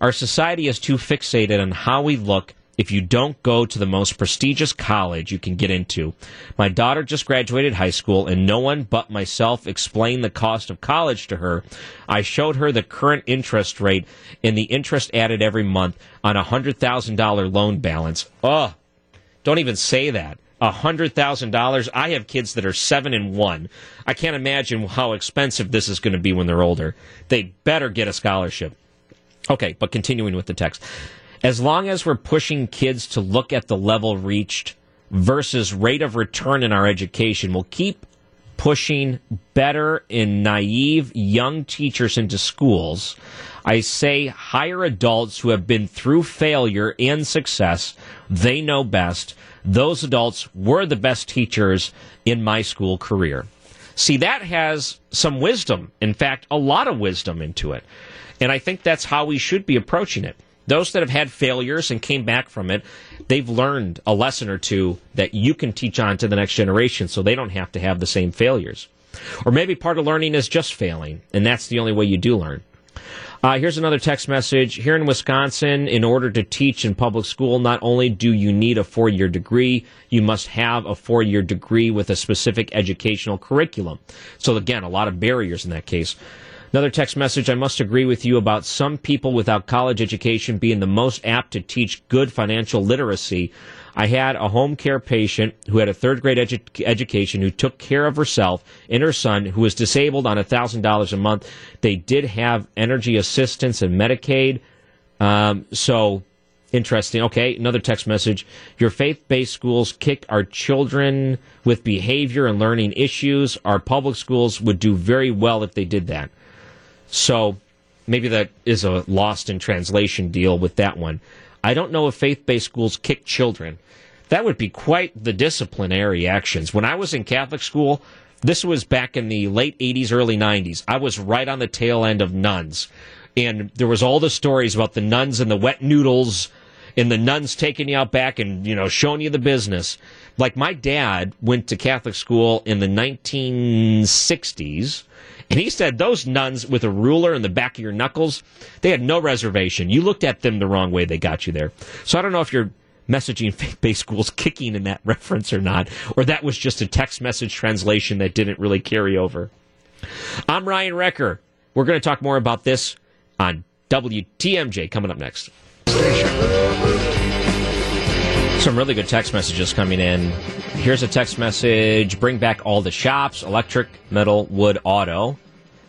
Our society is too fixated on how we look if you don't go to the most prestigious college you can get into. My daughter just graduated high school, and no one but myself explained the cost of college to her. I showed her the current interest rate and the interest added every month on a $100,000 loan balance. Ugh, don't even say that $100,000. I have kids that are seven and one. I can't imagine how expensive this is going to be when they're older. They better get a scholarship. Okay, but continuing with the text. As long as we're pushing kids to look at the level reached versus rate of return in our education, we'll keep pushing better and naive young teachers into schools. I say hire adults who have been through failure and success. They know best those adults were the best teachers in my school career. See, that has some wisdom. In fact, a lot of wisdom into it. And I think that's how we should be approaching it. Those that have had failures and came back from it, they've learned a lesson or two that you can teach on to the next generation so they don't have to have the same failures. Or maybe part of learning is just failing, and that's the only way you do learn. Uh, here's another text message. Here in Wisconsin, in order to teach in public school, not only do you need a four year degree, you must have a four year degree with a specific educational curriculum. So, again, a lot of barriers in that case. Another text message I must agree with you about some people without college education being the most apt to teach good financial literacy I had a home care patient who had a third grade edu- education who took care of herself and her son who was disabled on $1,000 a month. They did have energy assistance and Medicaid. Um, so interesting. Okay, another text message. Your faith based schools kick our children with behavior and learning issues. Our public schools would do very well if they did that. So maybe that is a lost in translation deal with that one. I don't know if faith based schools kick children. That would be quite the disciplinary actions. When I was in Catholic school, this was back in the late 80s, early 90s. I was right on the tail end of nuns. And there was all the stories about the nuns and the wet noodles and the nuns taking you out back and, you know, showing you the business. Like my dad went to Catholic school in the 1960s. And he said those nuns with a ruler in the back of your knuckles, they had no reservation. You looked at them the wrong way, they got you there. So I don't know if you're messaging [laughs] faith based schools kicking in that reference or not, or that was just a text message translation that didn't really carry over. I'm Ryan Wrecker. We're going to talk more about this on WTMJ coming up next. Some really good text messages coming in. Here's a text message bring back all the shops, electric, metal, wood, auto,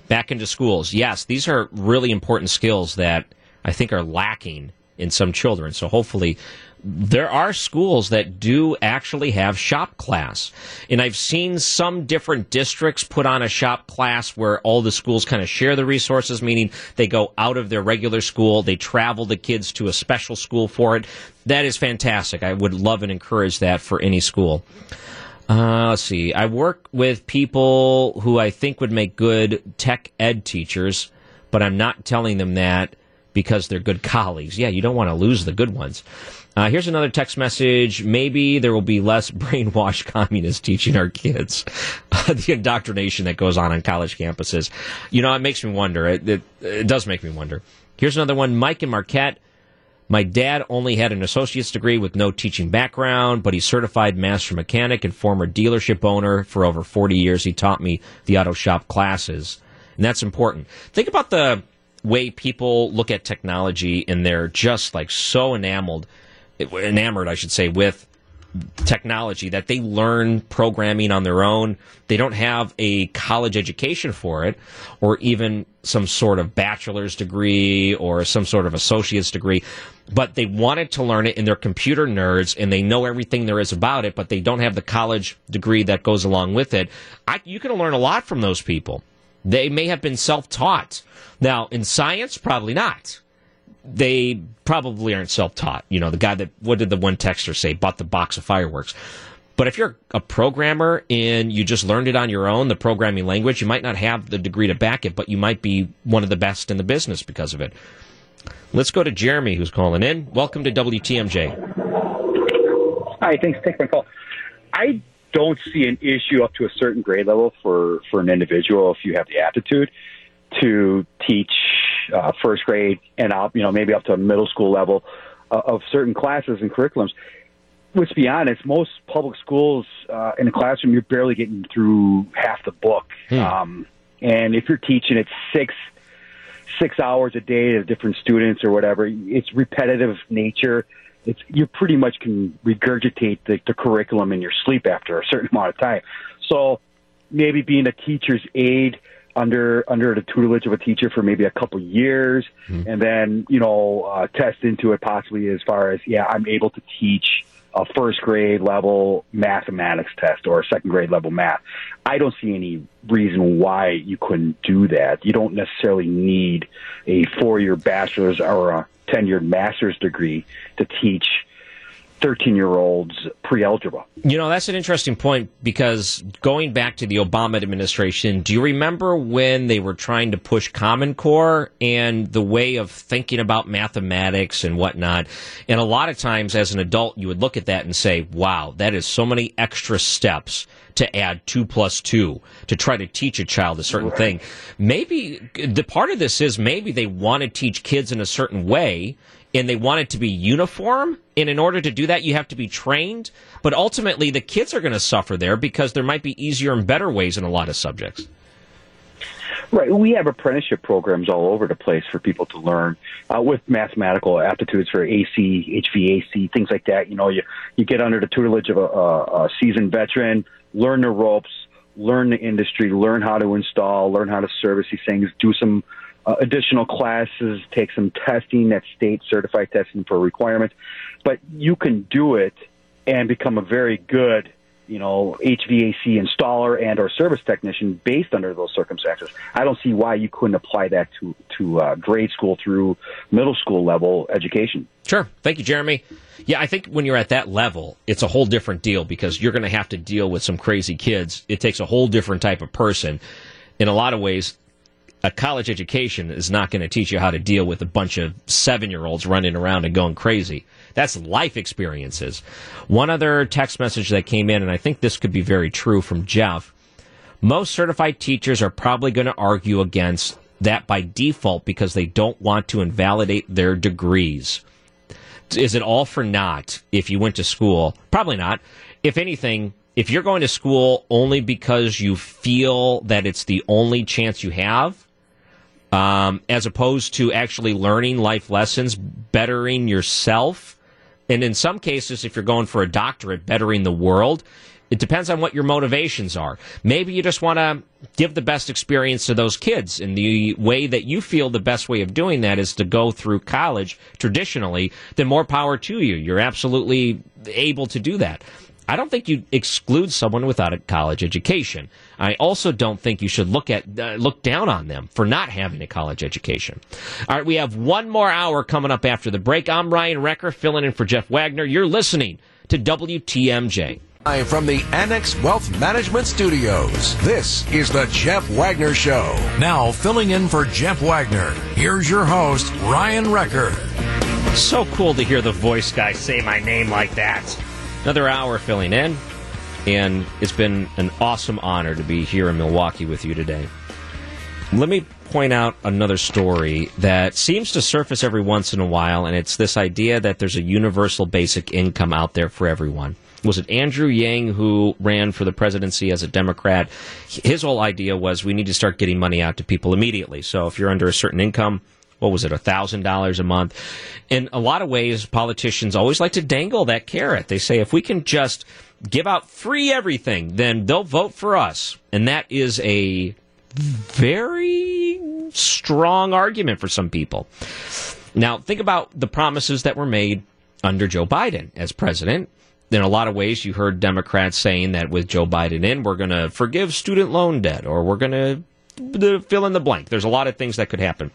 back into schools. Yes, these are really important skills that I think are lacking in some children. So hopefully there are schools that do actually have shop class. And I've seen some different districts put on a shop class where all the schools kind of share the resources, meaning they go out of their regular school, they travel the kids to a special school for it. That is fantastic. I would love and encourage that for any school. Uh, let's see. I work with people who I think would make good tech ed teachers, but I'm not telling them that because they're good colleagues. Yeah, you don't want to lose the good ones. Uh, here's another text message. Maybe there will be less [laughs] brainwashed communists teaching our kids [laughs] the indoctrination that goes on on college campuses. You know, it makes me wonder. It, it, it does make me wonder. Here's another one. Mike and Marquette. My dad only had an associate's degree with no teaching background, but he's certified master mechanic and former dealership owner for over 40 years. He taught me the auto shop classes. And that's important. Think about the way people look at technology and they're just like so enamored enamored, I should say, with technology that they learn programming on their own. They don't have a college education for it or even some sort of bachelor's degree or some sort of associate's degree, but they wanted to learn it and they're computer nerds and they know everything there is about it, but they don't have the college degree that goes along with it. I, you can learn a lot from those people. They may have been self taught. Now, in science, probably not they probably aren't self-taught. You know, the guy that what did the one texter say? Bought the box of fireworks. But if you're a programmer and you just learned it on your own, the programming language, you might not have the degree to back it, but you might be one of the best in the business because of it. Let's go to Jeremy, who's calling in. Welcome to WTMJ. Hi, thanks. For my call. I don't see an issue up to a certain grade level for, for an individual if you have the aptitude to teach uh, first grade and up, you know, maybe up to middle school level uh, of certain classes and curriculums. Let's be honest, most public schools uh, in a classroom, you're barely getting through half the book. Hmm. Um, and if you're teaching it six six hours a day to different students or whatever, it's repetitive nature. It's you pretty much can regurgitate the, the curriculum in your sleep after a certain [laughs] amount of time. So maybe being a teacher's aide under under the tutelage of a teacher for maybe a couple years, mm-hmm. and then you know uh, test into it possibly as far as yeah, I'm able to teach a first grade level mathematics test or a second grade level math. I don't see any reason why you couldn't do that. You don't necessarily need a four year bachelor's or a 10 year master's degree to teach 13 year olds pre algebra. You know, that's an interesting point because going back to the Obama administration, do you remember when they were trying to push Common Core and the way of thinking about mathematics and whatnot? And a lot of times as an adult, you would look at that and say, wow, that is so many extra steps to add two plus two to try to teach a child a certain right. thing. Maybe the part of this is maybe they want to teach kids in a certain way and they want it to be uniform. And in order to do that, you have to be trained. But ultimately, the kids are going to suffer there because there might be easier and better ways in a lot of subjects. Right. We have apprenticeship programs all over the place for people to learn uh, with mathematical aptitudes for AC, HVAC, things like that. You know, you, you get under the tutelage of a, a, a seasoned veteran, learn the ropes, learn the industry, learn how to install, learn how to service these things, do some uh, additional classes, take some testing, that state certified testing for requirements. But you can do it and become a very good, you know, HVAC installer and or service technician based under those circumstances. I don't see why you couldn't apply that to to uh, grade school through middle school level education. Sure. Thank you, Jeremy. Yeah, I think when you're at that level, it's a whole different deal because you're going to have to deal with some crazy kids. It takes a whole different type of person. In a lot of ways, a college education is not going to teach you how to deal with a bunch of seven year olds running around and going crazy. That's life experiences. One other text message that came in, and I think this could be very true from Jeff. Most certified teachers are probably going to argue against that by default because they don't want to invalidate their degrees. Is it all for naught if you went to school? Probably not. If anything, if you're going to school only because you feel that it's the only chance you have, um, as opposed to actually learning life lessons, bettering yourself. And in some cases, if you're going for a doctorate, bettering the world. It depends on what your motivations are. Maybe you just want to give the best experience to those kids. And the way that you feel the best way of doing that is to go through college traditionally, then more power to you. You're absolutely able to do that. I don't think you exclude someone without a college education. I also don't think you should look at uh, look down on them for not having a college education. All right, we have one more hour coming up after the break. I'm Ryan Wrecker filling in for Jeff Wagner. You're listening to WTMJ. From the Annex Wealth Management Studios, this is the Jeff Wagner Show. Now, filling in for Jeff Wagner, here's your host, Ryan Wrecker. So cool to hear the voice guy say my name like that. Another hour filling in, and it's been an awesome honor to be here in Milwaukee with you today. Let me point out another story that seems to surface every once in a while, and it's this idea that there's a universal basic income out there for everyone. Was it Andrew Yang who ran for the presidency as a Democrat? His whole idea was we need to start getting money out to people immediately. So if you're under a certain income, what was it, $1,000 a month. In a lot of ways, politicians always like to dangle that carrot. They say, if we can just give out free everything, then they'll vote for us. And that is a very strong argument for some people. Now, think about the promises that were made under Joe Biden as president. In a lot of ways, you heard Democrats saying that with Joe Biden in, we're going to forgive student loan debt or we're going to the fill in the blank. There's a lot of things that could happen.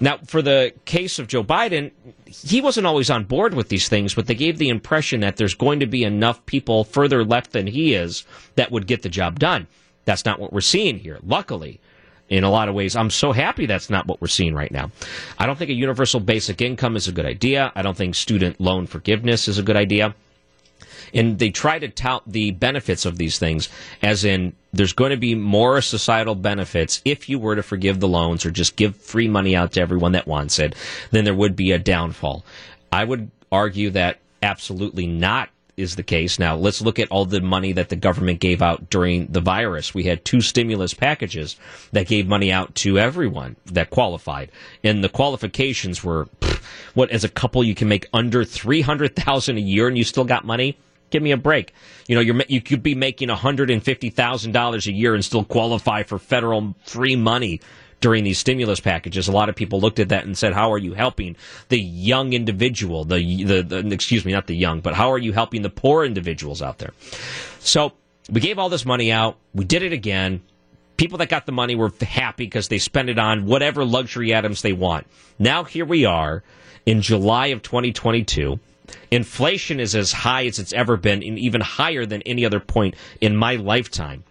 Now, for the case of Joe Biden, he wasn't always on board with these things, but they gave the impression that there's going to be enough people further left than he is that would get the job done. That's not what we're seeing here. Luckily, in a lot of ways, I'm so happy that's not what we're seeing right now. I don't think a universal basic income is a good idea. I don't think student loan forgiveness is a good idea and they try to tout the benefits of these things as in there's going to be more societal benefits if you were to forgive the loans or just give free money out to everyone that wants it than there would be a downfall. I would argue that absolutely not is the case. Now, let's look at all the money that the government gave out during the virus. We had two stimulus packages that gave money out to everyone that qualified. And the qualifications were what as a couple you can make under 300,000 a year and you still got money? Give me a break. You know, you're, you could be making $150,000 a year and still qualify for federal free money during these stimulus packages. A lot of people looked at that and said, "How are you helping the young individual? The, the, the excuse me, not the young, but how are you helping the poor individuals out there?" So we gave all this money out. We did it again. People that got the money were happy because they spent it on whatever luxury items they want. Now here we are in July of 2022 Inflation is as high as it's ever been, and even higher than any other point in my lifetime.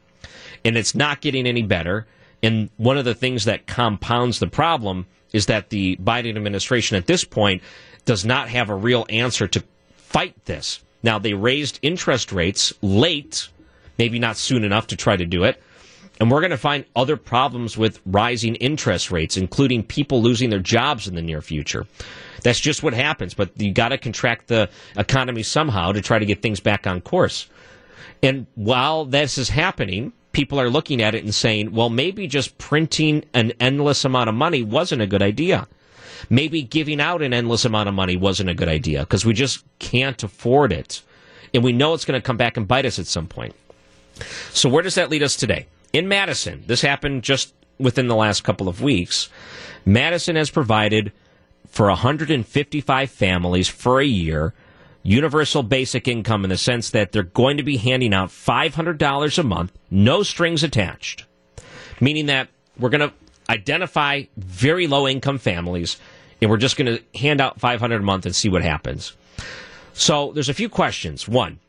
And it's not getting any better. And one of the things that compounds the problem is that the Biden administration at this point does not have a real answer to fight this. Now, they raised interest rates late, maybe not soon enough to try to do it. And we're going to find other problems with rising interest rates, including people losing their jobs in the near future. That's just what happens. But you got to contract the economy somehow to try to get things back on course. And while this is happening, people are looking at it and saying, well, maybe just printing an endless amount of money wasn't a good idea. Maybe giving out an endless amount of money wasn't a good idea because we just can't afford it. And we know it's going to come back and bite us at some point. So, where does that lead us today? In Madison, this happened just within the last couple of weeks. Madison has provided for 155 families for a year universal basic income in the sense that they're going to be handing out $500 a month, no strings attached, meaning that we're going to identify very low income families and we're just going to hand out 500 a month and see what happens. So there's a few questions. One,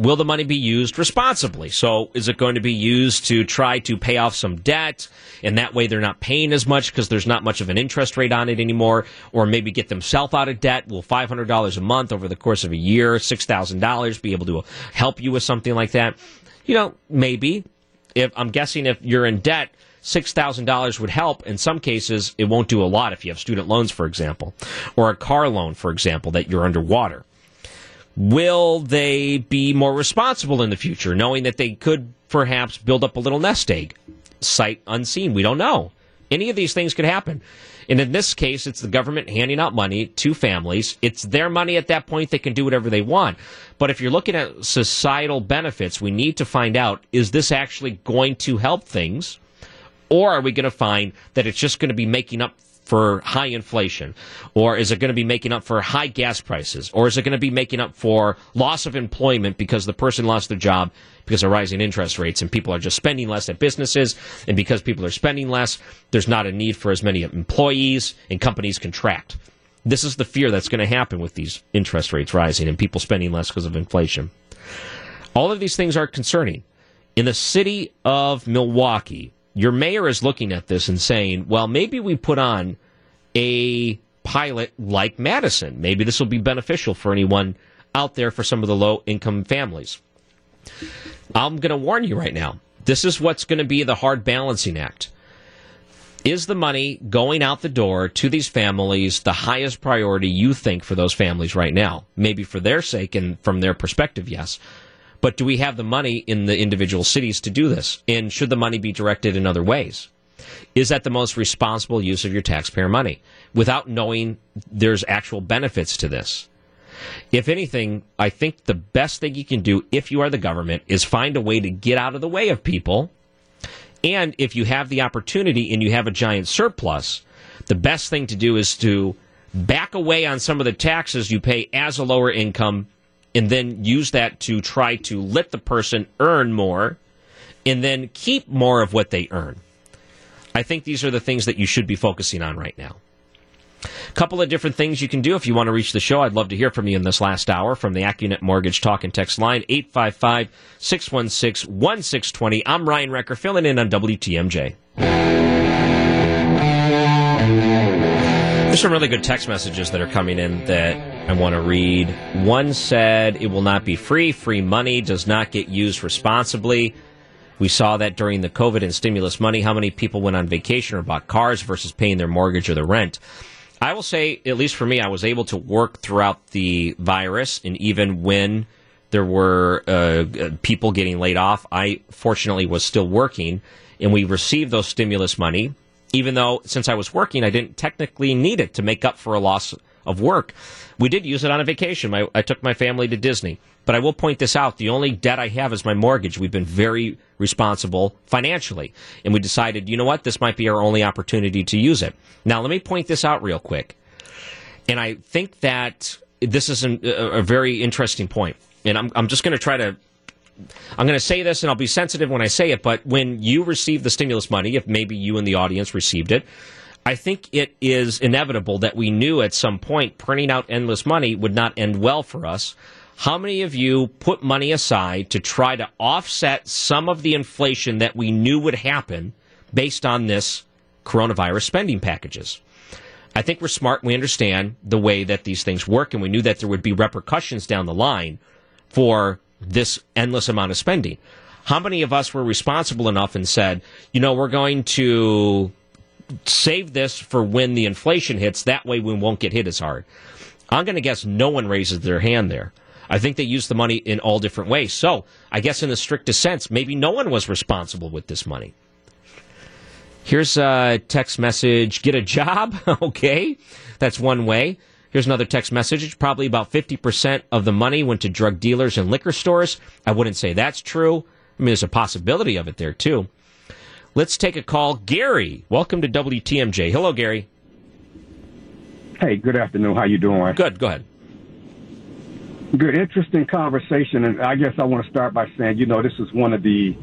will the money be used responsibly? So is it going to be used to try to pay off some debt and that way they're not paying as much because there's not much of an interest rate on it anymore or maybe get themselves out of debt? Will $500 a month over the course of a year, $6,000 be able to help you with something like that? You know, maybe. If I'm guessing if you're in debt, $6,000 would help. In some cases, it won't do a lot if you have student loans, for example, or a car loan, for example, that you're underwater. Will they be more responsible in the future, knowing that they could perhaps build up a little nest egg? Sight unseen. We don't know. Any of these things could happen. And in this case, it's the government handing out money to families. It's their money at that point. They can do whatever they want. But if you're looking at societal benefits, we need to find out is this actually going to help things? Or are we going to find that it's just going to be making up for high inflation? Or is it going to be making up for high gas prices? Or is it going to be making up for loss of employment because the person lost their job because of rising interest rates and people are just spending less at businesses? And because people are spending less, there's not a need for as many employees and companies contract. This is the fear that's going to happen with these interest rates rising and people spending less because of inflation. All of these things are concerning. In the city of Milwaukee, your mayor is looking at this and saying, well, maybe we put on a pilot like Madison. Maybe this will be beneficial for anyone out there for some of the low income families. I'm going to warn you right now. This is what's going to be the hard balancing act. Is the money going out the door to these families the highest priority you think for those families right now? Maybe for their sake and from their perspective, yes. But do we have the money in the individual cities to do this? And should the money be directed in other ways? Is that the most responsible use of your taxpayer money without knowing there's actual benefits to this? If anything, I think the best thing you can do if you are the government is find a way to get out of the way of people. And if you have the opportunity and you have a giant surplus, the best thing to do is to back away on some of the taxes you pay as a lower income and then use that to try to let the person earn more and then keep more of what they earn. I think these are the things that you should be focusing on right now. A couple of different things you can do if you want to reach the show. I'd love to hear from you in this last hour from the AccuNet Mortgage Talk and Text line, 855 616 1620. I'm Ryan Wrecker, filling in on WTMJ. There's some really good text messages that are coming in that I want to read. One said, It will not be free. Free money does not get used responsibly. We saw that during the COVID and stimulus money, how many people went on vacation or bought cars versus paying their mortgage or the rent. I will say, at least for me, I was able to work throughout the virus, and even when there were uh, people getting laid off, I fortunately was still working, and we received those stimulus money even though since I was working, I didn't technically need it to make up for a loss of work. We did use it on a vacation. My, I took my family to Disney. But I will point this out. The only debt I have is my mortgage. We've been very responsible financially. And we decided, you know what? This might be our only opportunity to use it. Now, let me point this out real quick. And I think that this is an, a, a very interesting point. And I'm, I'm just going to try to I'm going to say this and I'll be sensitive when I say it, but when you receive the stimulus money, if maybe you and the audience received it, I think it is inevitable that we knew at some point printing out endless money would not end well for us. How many of you put money aside to try to offset some of the inflation that we knew would happen based on this coronavirus spending packages? I think we're smart we understand the way that these things work, and we knew that there would be repercussions down the line for this endless amount of spending. How many of us were responsible enough and said, you know, we're going to save this for when the inflation hits. That way we won't get hit as hard. I'm going to guess no one raises their hand there. I think they use the money in all different ways. So I guess in the strictest sense, maybe no one was responsible with this money. Here's a text message get a job. [laughs] okay. That's one way. Here's another text message. Probably about 50% of the money went to drug dealers and liquor stores. I wouldn't say that's true. I mean, there's a possibility of it there, too. Let's take a call. Gary, welcome to WTMJ. Hello, Gary. Hey, good afternoon. How you doing? Good. Go ahead. Good, interesting conversation, and I guess I want to start by saying, you know, this is one of the.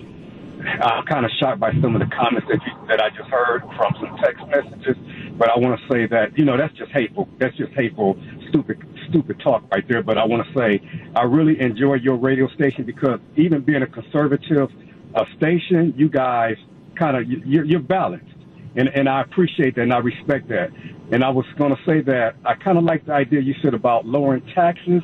I'm kind of shocked by some of the comments that you, that I just heard from some text messages but I want to say that you know that's just hateful. That's just hateful, stupid, stupid talk right there. But I want to say I really enjoy your radio station because even being a conservative uh, station, you guys kind of you're, you're balanced, and and I appreciate that and I respect that. And I was going to say that I kind of like the idea you said about lowering taxes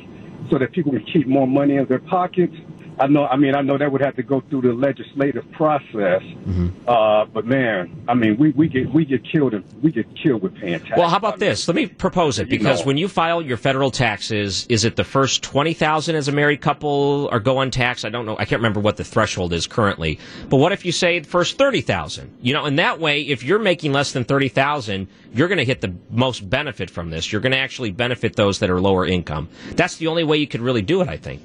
so that people can keep more money in their pockets. I know. I mean, I know that would have to go through the legislative process. Mm-hmm. Uh, but man, I mean, we, we get we get killed and we get killed with paying taxes. Well, how about this? Let me propose it because know. when you file your federal taxes, is it the first twenty thousand as a married couple or go untaxed? I don't know. I can't remember what the threshold is currently. But what if you say the first thirty thousand? You know, in that way, if you're making less than thirty thousand, you're going to hit the most benefit from this. You're going to actually benefit those that are lower income. That's the only way you could really do it, I think.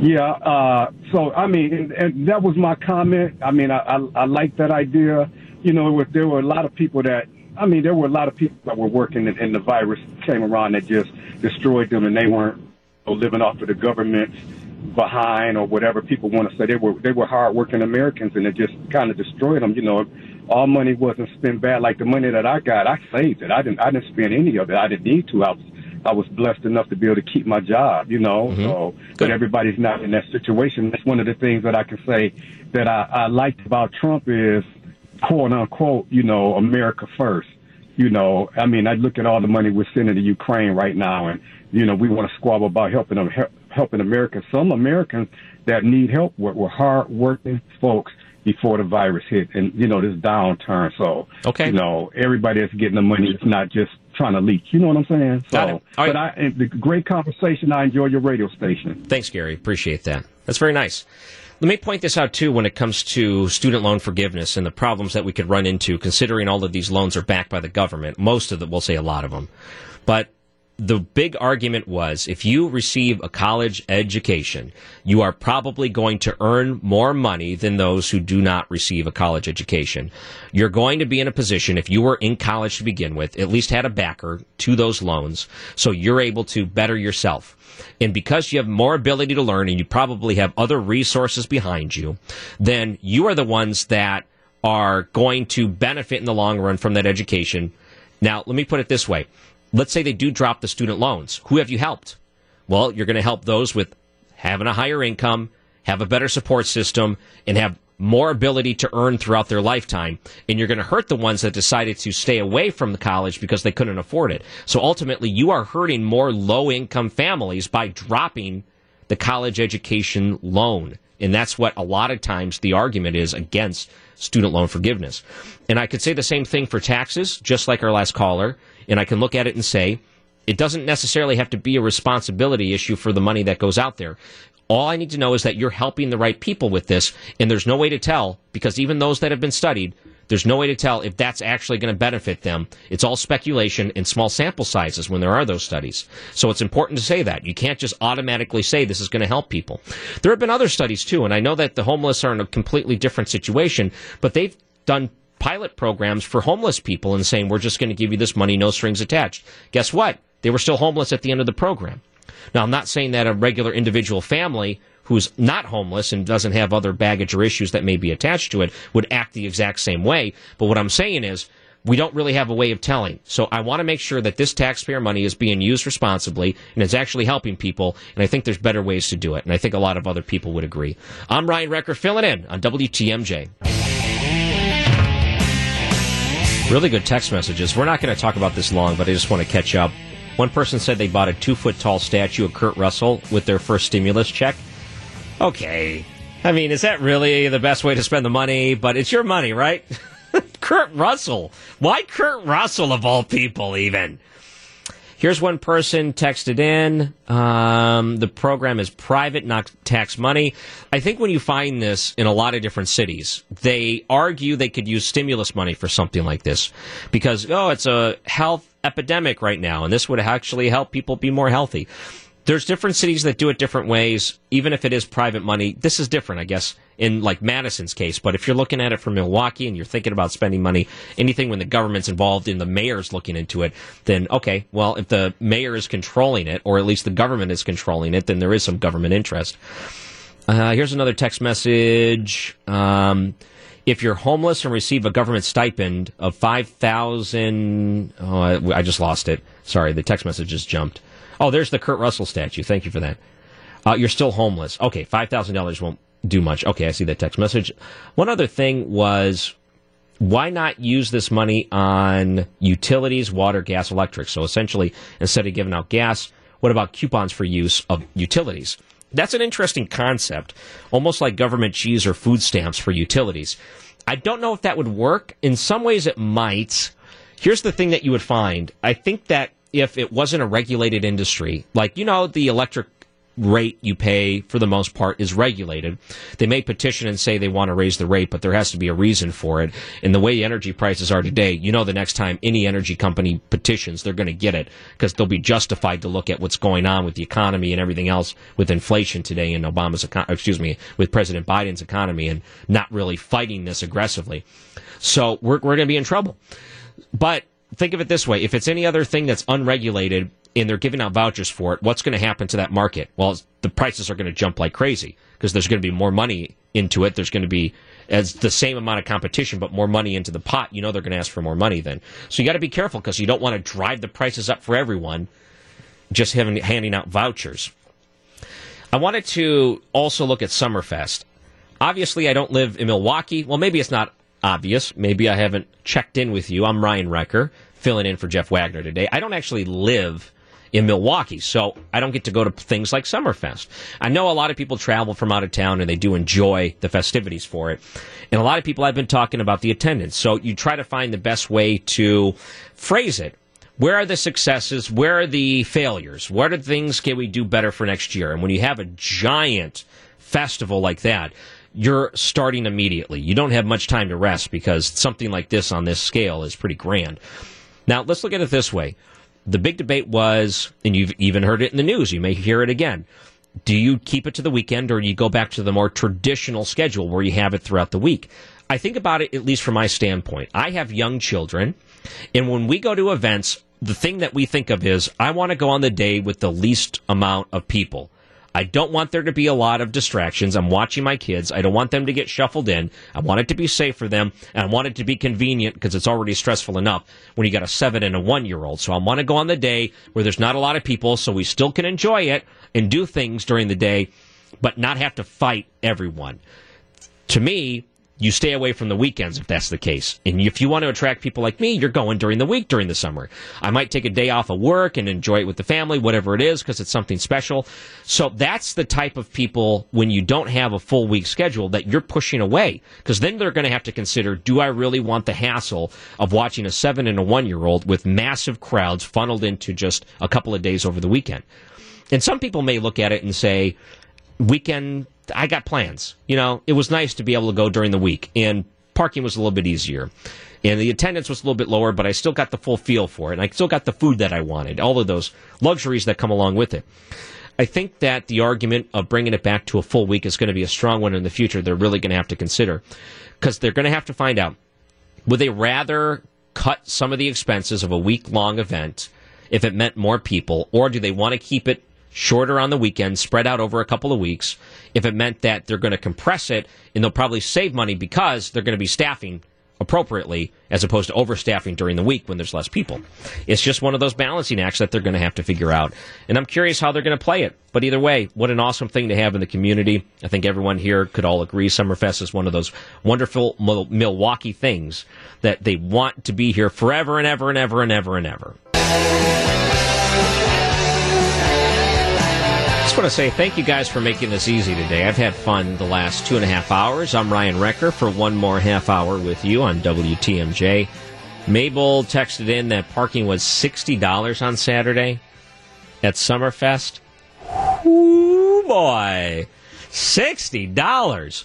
Yeah. Uh, so I mean, and, and, that was my comment. I mean, I, I, I like that idea. You know, there were a lot of people that. I mean, there were a lot of people that were working, and, and the virus came around that just destroyed them, and they weren't living off of the government's behind or whatever people want to say. They were they were hardworking Americans, and it just kind of destroyed them. You know, all money wasn't spent bad. Like the money that I got, I saved it. I didn't I didn't spend any of it. I didn't need to. I was I was blessed enough to be able to keep my job, you know. Mm-hmm. So, but everybody's not in that situation. That's one of the things that I can say that I, I liked about Trump is quote unquote, you know, America first. You know, I mean, I look at all the money we're sending to Ukraine right now, and you know, we want to squabble about helping them, helping Americans. Some Americans that need help were, were hard working folks before the virus hit, and you know, this downturn. So, okay, you know, everybody that's getting the money, it's not just trying to leak. You know what I'm saying? So, Got it. but I, the great conversation. I enjoy your radio station. Thanks, Gary. Appreciate that. That's very nice. Let me point this out too when it comes to student loan forgiveness and the problems that we could run into considering all of these loans are backed by the government. Most of them, we'll say a lot of them. But the big argument was if you receive a college education, you are probably going to earn more money than those who do not receive a college education. You're going to be in a position, if you were in college to begin with, at least had a backer to those loans, so you're able to better yourself. And because you have more ability to learn and you probably have other resources behind you, then you are the ones that are going to benefit in the long run from that education. Now, let me put it this way let's say they do drop the student loans. Who have you helped? Well, you're going to help those with having a higher income, have a better support system, and have more ability to earn throughout their lifetime. And you're going to hurt the ones that decided to stay away from the college because they couldn't afford it. So ultimately, you are hurting more low income families by dropping the college education loan. And that's what a lot of times the argument is against student loan forgiveness. And I could say the same thing for taxes, just like our last caller and I can look at it and say, it doesn't necessarily have to be a responsibility issue for the money that goes out there. All I need to know is that you're helping the right people with this, and there's no way to tell, because even those that have been studied, there's no way to tell if that's actually going to benefit them. It's all speculation in small sample sizes when there are those studies. So it's important to say that. You can't just automatically say this is going to help people. There have been other studies too, and I know that the homeless are in a completely different situation, but they've done pilot programs for homeless people and saying, we're just going to give you this money, no strings attached. Guess what? They were still homeless at the end of the program. Now, I'm not saying that a regular individual family who's not homeless and doesn't have other baggage or issues that may be attached to it would act the exact same way. But what I'm saying is, we don't really have a way of telling. So I want to make sure that this taxpayer money is being used responsibly and it's actually helping people. And I think there's better ways to do it. And I think a lot of other people would agree. I'm Ryan Wrecker filling in on WTMJ. Really good text messages. We're not going to talk about this long, but I just want to catch up. One person said they bought a two foot tall statue of Kurt Russell with their first stimulus check. Okay. I mean, is that really the best way to spend the money? But it's your money, right? [laughs] Kurt Russell. Why Kurt Russell of all people, even? Here's one person texted in. Um, the program is private, not tax money. I think when you find this in a lot of different cities, they argue they could use stimulus money for something like this because, oh, it's a health epidemic right now, and this would actually help people be more healthy there's different cities that do it different ways. Even if it is private money, this is different, I guess, in like Madison's case. But if you're looking at it from Milwaukee and you're thinking about spending money, anything when the government's involved and the mayor's looking into it, then okay, well, if the mayor is controlling it, or at least the government is controlling it, then there is some government interest. Uh, here's another text message. Um, if you're homeless and receive a government stipend of five thousand, oh, I, I just lost it. Sorry, the text message just jumped. Oh, there's the Kurt Russell statue. Thank you for that. Uh, you're still homeless. Okay, $5,000 won't do much. Okay, I see that text message. One other thing was why not use this money on utilities, water, gas, electric? So essentially, instead of giving out gas, what about coupons for use of utilities? That's an interesting concept, almost like government cheese or food stamps for utilities. I don't know if that would work. In some ways, it might. Here's the thing that you would find. I think that if it wasn't a regulated industry, like, you know, the electric rate you pay for the most part is regulated. They may petition and say they want to raise the rate, but there has to be a reason for it. And the way energy prices are today, you know, the next time any energy company petitions, they're going to get it because they'll be justified to look at what's going on with the economy and everything else with inflation today and Obama's, excuse me, with President Biden's economy and not really fighting this aggressively. So we're, we're going to be in trouble. But think of it this way if it's any other thing that's unregulated and they're giving out vouchers for it, what's going to happen to that market? Well, the prices are going to jump like crazy because there's going to be more money into it. There's going to be as the same amount of competition, but more money into the pot. You know they're going to ask for more money then. So you got to be careful because you don't want to drive the prices up for everyone. Just having handing out vouchers. I wanted to also look at Summerfest. Obviously, I don't live in Milwaukee. Well, maybe it's not obvious. Maybe I haven't checked in with you. I'm Ryan Wrecker, filling in for Jeff Wagner today. I don't actually live in Milwaukee. So I don't get to go to things like Summerfest. I know a lot of people travel from out of town and they do enjoy the festivities for it. And a lot of people have been talking about the attendance. So you try to find the best way to phrase it. Where are the successes? Where are the failures? What are things can we do better for next year? And when you have a giant festival like that, you're starting immediately. You don't have much time to rest because something like this on this scale is pretty grand. Now, let's look at it this way the big debate was, and you've even heard it in the news, you may hear it again. Do you keep it to the weekend or you go back to the more traditional schedule where you have it throughout the week? I think about it, at least from my standpoint. I have young children, and when we go to events, the thing that we think of is I want to go on the day with the least amount of people. I don't want there to be a lot of distractions. I'm watching my kids. I don't want them to get shuffled in. I want it to be safe for them, and I want it to be convenient because it's already stressful enough when you got a seven and a one year old. So I want to go on the day where there's not a lot of people, so we still can enjoy it and do things during the day, but not have to fight everyone. To me, you stay away from the weekends if that's the case. And if you want to attract people like me, you're going during the week during the summer. I might take a day off of work and enjoy it with the family, whatever it is, because it's something special. So that's the type of people when you don't have a full week schedule that you're pushing away. Because then they're going to have to consider, do I really want the hassle of watching a seven and a one year old with massive crowds funneled into just a couple of days over the weekend? And some people may look at it and say, weekend I got plans. You know, it was nice to be able to go during the week, and parking was a little bit easier. And the attendance was a little bit lower, but I still got the full feel for it. And I still got the food that I wanted, all of those luxuries that come along with it. I think that the argument of bringing it back to a full week is going to be a strong one in the future. They're really going to have to consider because they're going to have to find out would they rather cut some of the expenses of a week long event if it meant more people, or do they want to keep it shorter on the weekend, spread out over a couple of weeks. If it meant that they're going to compress it and they'll probably save money because they're going to be staffing appropriately as opposed to overstaffing during the week when there's less people. It's just one of those balancing acts that they're going to have to figure out. And I'm curious how they're going to play it. But either way, what an awesome thing to have in the community. I think everyone here could all agree Summerfest is one of those wonderful Milwaukee things that they want to be here forever and ever and ever and ever and ever. Want to say thank you guys for making this easy today. I've had fun the last two and a half hours. I'm Ryan Wrecker for one more half hour with you on WTMJ. Mabel texted in that parking was $60 on Saturday at Summerfest. Ooh, boy. $60.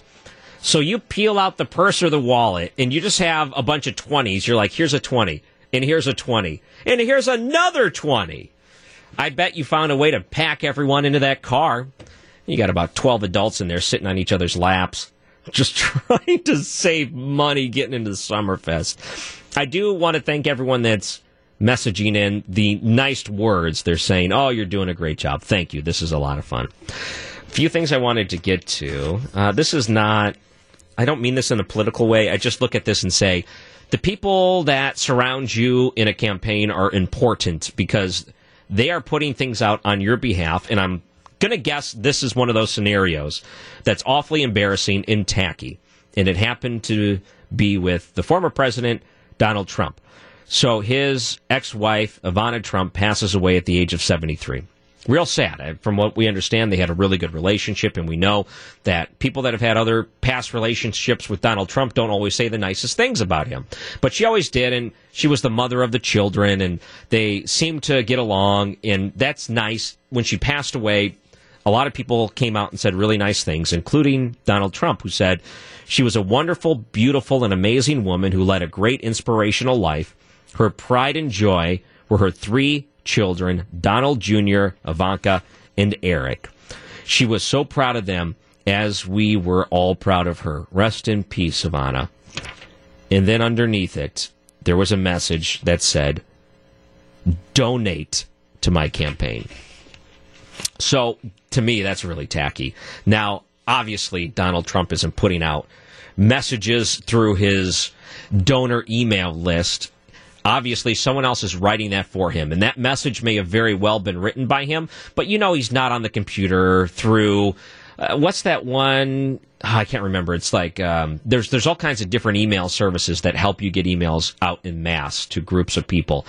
So you peel out the purse or the wallet and you just have a bunch of 20s. You're like, here's a 20, and here's a 20, and here's another 20. I bet you found a way to pack everyone into that car. You got about 12 adults in there sitting on each other's laps, [laughs] just trying to save money getting into the Summerfest. I do want to thank everyone that's messaging in the nice words. They're saying, Oh, you're doing a great job. Thank you. This is a lot of fun. A few things I wanted to get to. Uh, this is not, I don't mean this in a political way. I just look at this and say, the people that surround you in a campaign are important because they are putting things out on your behalf, and I'm going to guess this is one of those scenarios that's awfully embarrassing and tacky. And it happened to be with the former president, Donald Trump. So his ex wife, Ivana Trump, passes away at the age of 73. Real sad. From what we understand, they had a really good relationship, and we know that people that have had other past relationships with Donald Trump don't always say the nicest things about him. But she always did, and she was the mother of the children, and they seemed to get along, and that's nice. When she passed away, a lot of people came out and said really nice things, including Donald Trump, who said she was a wonderful, beautiful, and amazing woman who led a great inspirational life. Her pride and joy were her three children, Donald Jr., Ivanka, and Eric. She was so proud of them as we were all proud of her. Rest in peace, Ivana. And then underneath it, there was a message that said, donate to my campaign. So to me, that's really tacky. Now, obviously, Donald Trump isn't putting out messages through his donor email list Obviously, someone else is writing that for him, and that message may have very well been written by him, but you know he's not on the computer through. Uh, what's that one? Oh, I can't remember. It's like um, there's there's all kinds of different email services that help you get emails out in mass to groups of people.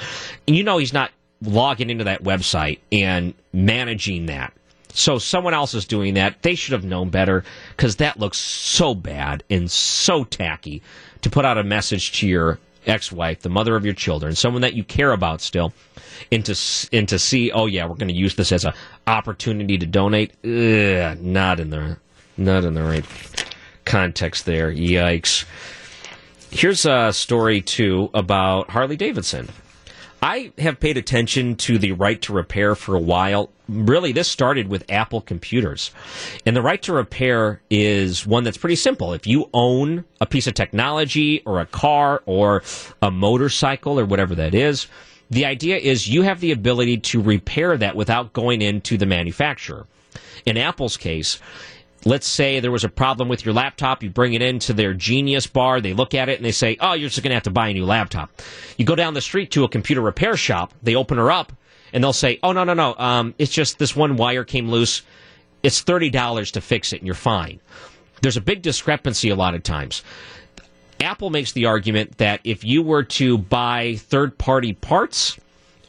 And you know he's not logging into that website and managing that. So someone else is doing that. They should have known better because that looks so bad and so tacky to put out a message to your ex wife, the mother of your children, someone that you care about still, and to, and to see, oh, yeah, we're going to use this as an opportunity to donate, ugh, not in the not in the right context there. Yikes. Here's a story, too, about Harley Davidson. I have paid attention to the right to repair for a while. Really, this started with Apple computers. And the right to repair is one that's pretty simple. If you own a piece of technology or a car or a motorcycle or whatever that is, the idea is you have the ability to repair that without going into the manufacturer. In Apple's case, let's say there was a problem with your laptop, you bring it into their Genius bar, they look at it and they say, oh, you're just going to have to buy a new laptop. You go down the street to a computer repair shop, they open her up, and they'll say, oh, no, no, no, um, it's just this one wire came loose. It's $30 to fix it, and you're fine. There's a big discrepancy a lot of times. Apple makes the argument that if you were to buy third party parts,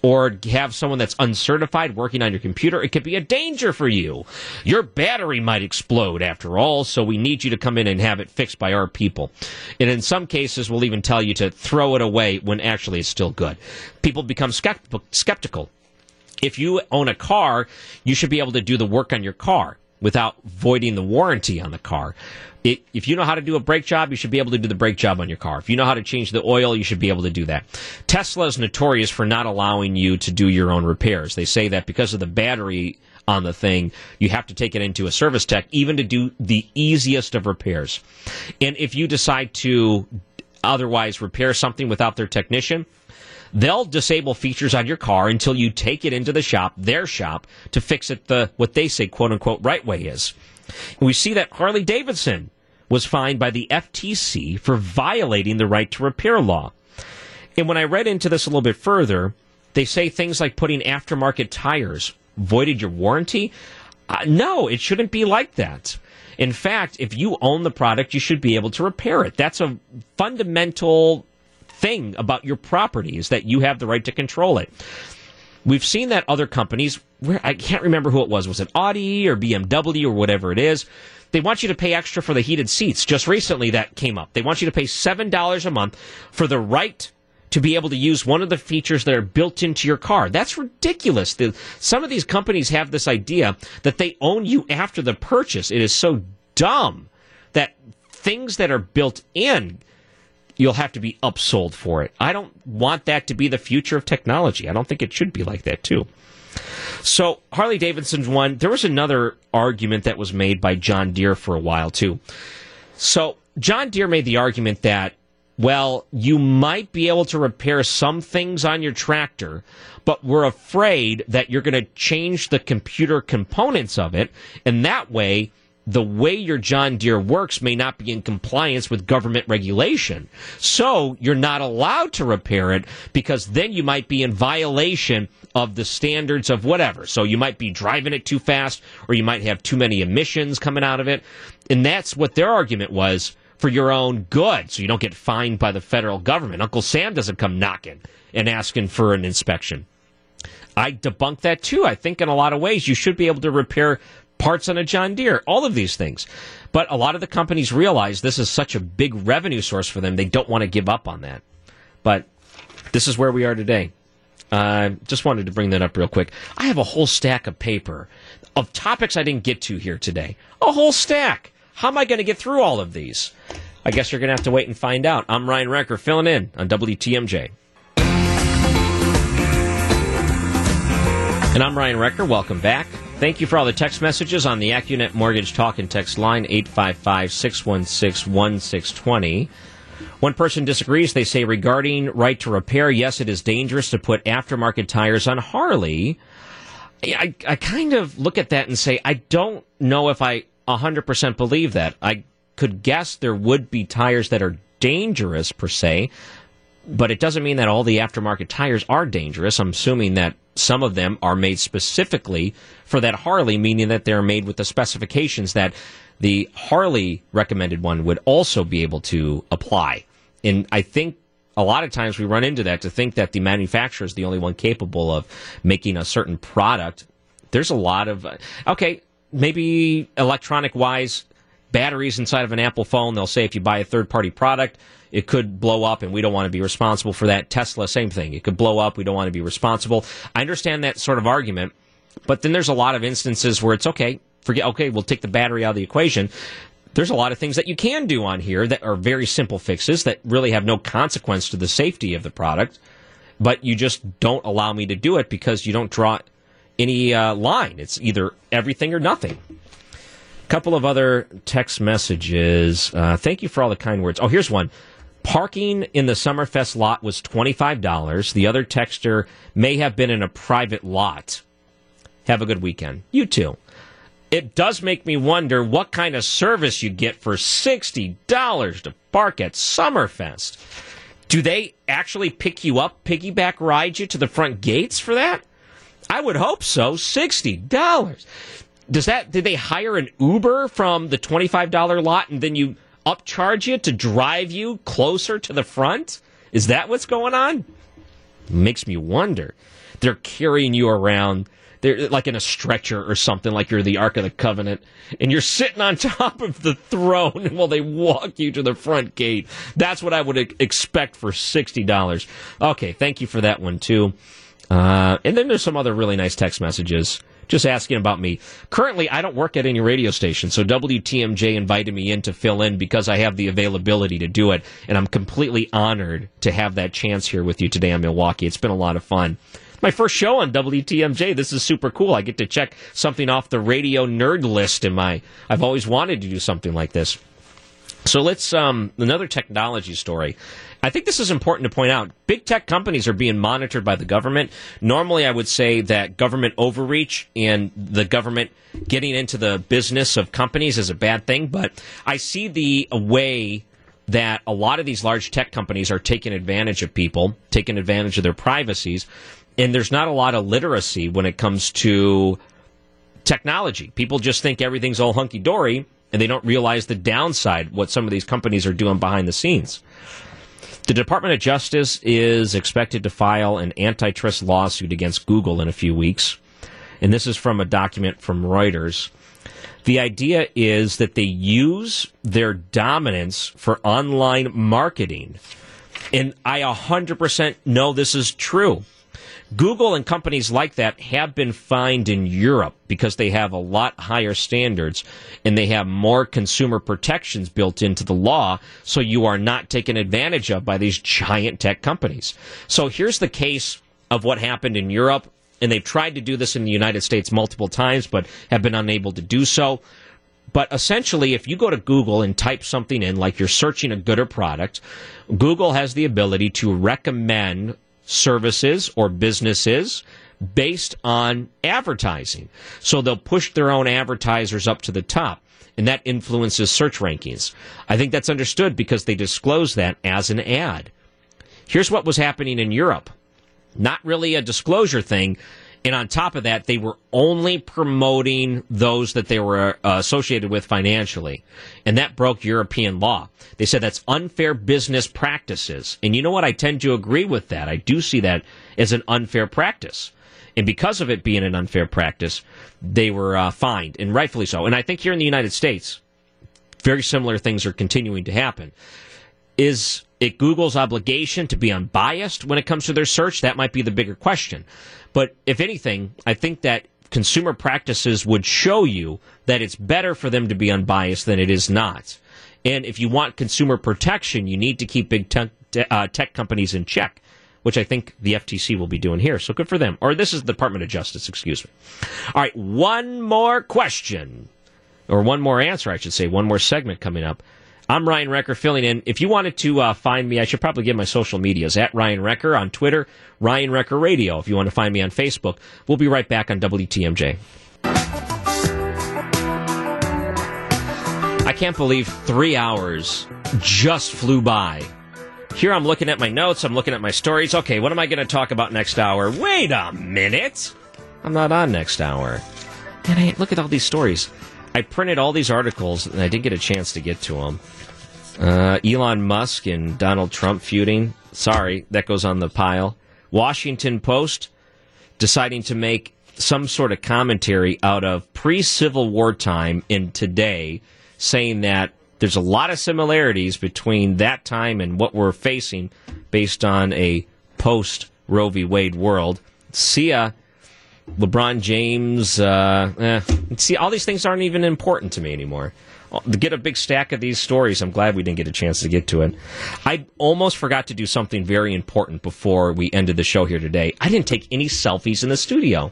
or have someone that's uncertified working on your computer, it could be a danger for you. Your battery might explode after all, so we need you to come in and have it fixed by our people. And in some cases, we'll even tell you to throw it away when actually it's still good. People become skeptical. If you own a car, you should be able to do the work on your car without voiding the warranty on the car. It, if you know how to do a brake job, you should be able to do the brake job on your car. If you know how to change the oil, you should be able to do that. Tesla is notorious for not allowing you to do your own repairs. They say that because of the battery on the thing, you have to take it into a service tech, even to do the easiest of repairs. And if you decide to otherwise repair something without their technician, they'll disable features on your car until you take it into the shop, their shop, to fix it the what they say quote unquote right way is. We see that Harley Davidson was fined by the FTC for violating the right to repair law. And when I read into this a little bit further, they say things like putting aftermarket tires voided your warranty. Uh, no, it shouldn't be like that. In fact, if you own the product, you should be able to repair it. That's a fundamental thing about your property is that you have the right to control it. We've seen that other companies, where I can't remember who it was, was it Audi or BMW or whatever it is, they want you to pay extra for the heated seats. Just recently that came up. They want you to pay $7 a month for the right to be able to use one of the features that are built into your car. That's ridiculous. The, some of these companies have this idea that they own you after the purchase. It is so dumb that things that are built in, you'll have to be upsold for it. I don't want that to be the future of technology. I don't think it should be like that, too. So Harley Davidson's one. There was another argument that was made by John Deere for a while too. So John Deere made the argument that well, you might be able to repair some things on your tractor, but we're afraid that you're going to change the computer components of it, and that way the way your John Deere works may not be in compliance with government regulation. So you're not allowed to repair it because then you might be in violation of the standards of whatever. So you might be driving it too fast or you might have too many emissions coming out of it. And that's what their argument was for your own good. So you don't get fined by the federal government. Uncle Sam doesn't come knocking and asking for an inspection. I debunk that too. I think in a lot of ways you should be able to repair parts on a John Deere, all of these things. But a lot of the companies realize this is such a big revenue source for them, they don't want to give up on that. But this is where we are today. Uh, just wanted to bring that up real quick. I have a whole stack of paper of topics I didn't get to here today. A whole stack. How am I going to get through all of these? I guess you're going to have to wait and find out. I'm Ryan Wrecker filling in on WTMJ. And I'm Ryan Wrecker. Welcome back. Thank you for all the text messages on the AccuNet Mortgage Talk and Text line 855 616 1620. One person disagrees. They say regarding right to repair, yes, it is dangerous to put aftermarket tires on Harley. I, I kind of look at that and say, I don't know if I 100% believe that. I could guess there would be tires that are dangerous per se, but it doesn't mean that all the aftermarket tires are dangerous. I'm assuming that some of them are made specifically for that Harley, meaning that they're made with the specifications that the Harley recommended one would also be able to apply. And I think a lot of times we run into that to think that the manufacturer is the only one capable of making a certain product. There's a lot of, uh, okay, maybe electronic wise, batteries inside of an Apple phone, they'll say if you buy a third party product, it could blow up and we don't want to be responsible for that. Tesla, same thing. It could blow up. We don't want to be responsible. I understand that sort of argument, but then there's a lot of instances where it's okay, forget, okay, we'll take the battery out of the equation. There's a lot of things that you can do on here that are very simple fixes that really have no consequence to the safety of the product, but you just don't allow me to do it because you don't draw any uh, line. It's either everything or nothing couple of other text messages. Uh, thank you for all the kind words. Oh, here's one. Parking in the Summerfest lot was $25. The other texter may have been in a private lot. Have a good weekend. You too. It does make me wonder what kind of service you get for $60 to park at Summerfest. Do they actually pick you up, piggyback ride you to the front gates for that? I would hope so. $60. Does that, did they hire an Uber from the $25 lot and then you upcharge you to drive you closer to the front? Is that what's going on? Makes me wonder. They're carrying you around. They're like in a stretcher or something, like you're the Ark of the Covenant, and you're sitting on [laughs] top of the throne while they walk you to the front gate. That's what I would expect for sixty dollars. Okay, thank you for that one too. Uh, and then there's some other really nice text messages just asking about me. Currently, I don't work at any radio station, so WTMJ invited me in to fill in because I have the availability to do it, and I'm completely honored to have that chance here with you today on Milwaukee. It's been a lot of fun. My first show on WTMJ. This is super cool. I get to check something off the radio nerd list in my. I've always wanted to do something like this. So let's um, another technology story. I think this is important to point out. Big tech companies are being monitored by the government. Normally, I would say that government overreach and the government getting into the business of companies is a bad thing, but I see the way that a lot of these large tech companies are taking advantage of people, taking advantage of their privacies, and there's not a lot of literacy when it comes to technology. People just think everything's all hunky dory, and they don't realize the downside, what some of these companies are doing behind the scenes. The Department of Justice is expected to file an antitrust lawsuit against Google in a few weeks. And this is from a document from Reuters. The idea is that they use their dominance for online marketing. And I 100% know this is true. Google and companies like that have been fined in Europe because they have a lot higher standards and they have more consumer protections built into the law, so you are not taken advantage of by these giant tech companies. So here's the case of what happened in Europe, and they've tried to do this in the United States multiple times, but have been unable to do so. But essentially, if you go to Google and type something in, like you're searching a good or product, Google has the ability to recommend services or businesses based on advertising. So they'll push their own advertisers up to the top, and that influences search rankings. I think that's understood because they disclose that as an ad. Here's what was happening in Europe. Not really a disclosure thing, and on top of that, they were only promoting those that they were uh, associated with financially. And that broke European law. They said that's unfair business practices. And you know what? I tend to agree with that. I do see that as an unfair practice. And because of it being an unfair practice, they were uh, fined, and rightfully so. And I think here in the United States, very similar things are continuing to happen. Is it Google's obligation to be unbiased when it comes to their search? That might be the bigger question. But if anything, I think that consumer practices would show you that it's better for them to be unbiased than it is not. And if you want consumer protection, you need to keep big tech, uh, tech companies in check, which I think the FTC will be doing here. So good for them. Or this is the Department of Justice, excuse me. All right, one more question, or one more answer, I should say, one more segment coming up. I'm Ryan Wrecker filling in. If you wanted to uh, find me, I should probably give my social medias at Ryan Wrecker on Twitter, Ryan Wrecker Radio. If you want to find me on Facebook, we'll be right back on WTMJ. I can't believe three hours just flew by. Here I'm looking at my notes, I'm looking at my stories. Okay, what am I going to talk about next hour? Wait a minute! I'm not on next hour. And I look at all these stories. I printed all these articles and I didn't get a chance to get to them. Uh, Elon Musk and Donald Trump feuding. Sorry, that goes on the pile. Washington Post deciding to make some sort of commentary out of pre Civil War time in today, saying that there's a lot of similarities between that time and what we're facing based on a post Roe v. Wade world. See ya. LeBron James. Uh, eh. See, all these things aren't even important to me anymore. Get a big stack of these stories, I'm glad we didn't get a chance to get to it. I almost forgot to do something very important before we ended the show here today. I didn't take any selfies in the studio.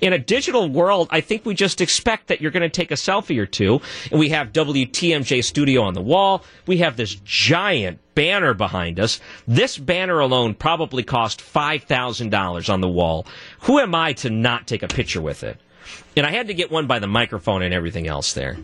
In a digital world, I think we just expect that you're going to take a selfie or two. And we have WTMJ Studio on the wall. We have this giant banner behind us. This banner alone probably cost $5,000 on the wall. Who am I to not take a picture with it? And I had to get one by the microphone and everything else there.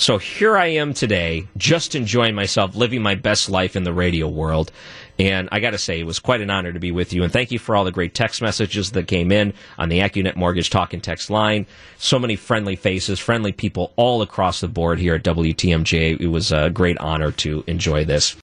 So here I am today, just enjoying myself, living my best life in the radio world. And I got to say, it was quite an honor to be with you. And thank you for all the great text messages that came in on the AccuNet Mortgage Talk and Text line. So many friendly faces, friendly people all across the board here at WTMJ. It was a great honor to enjoy this.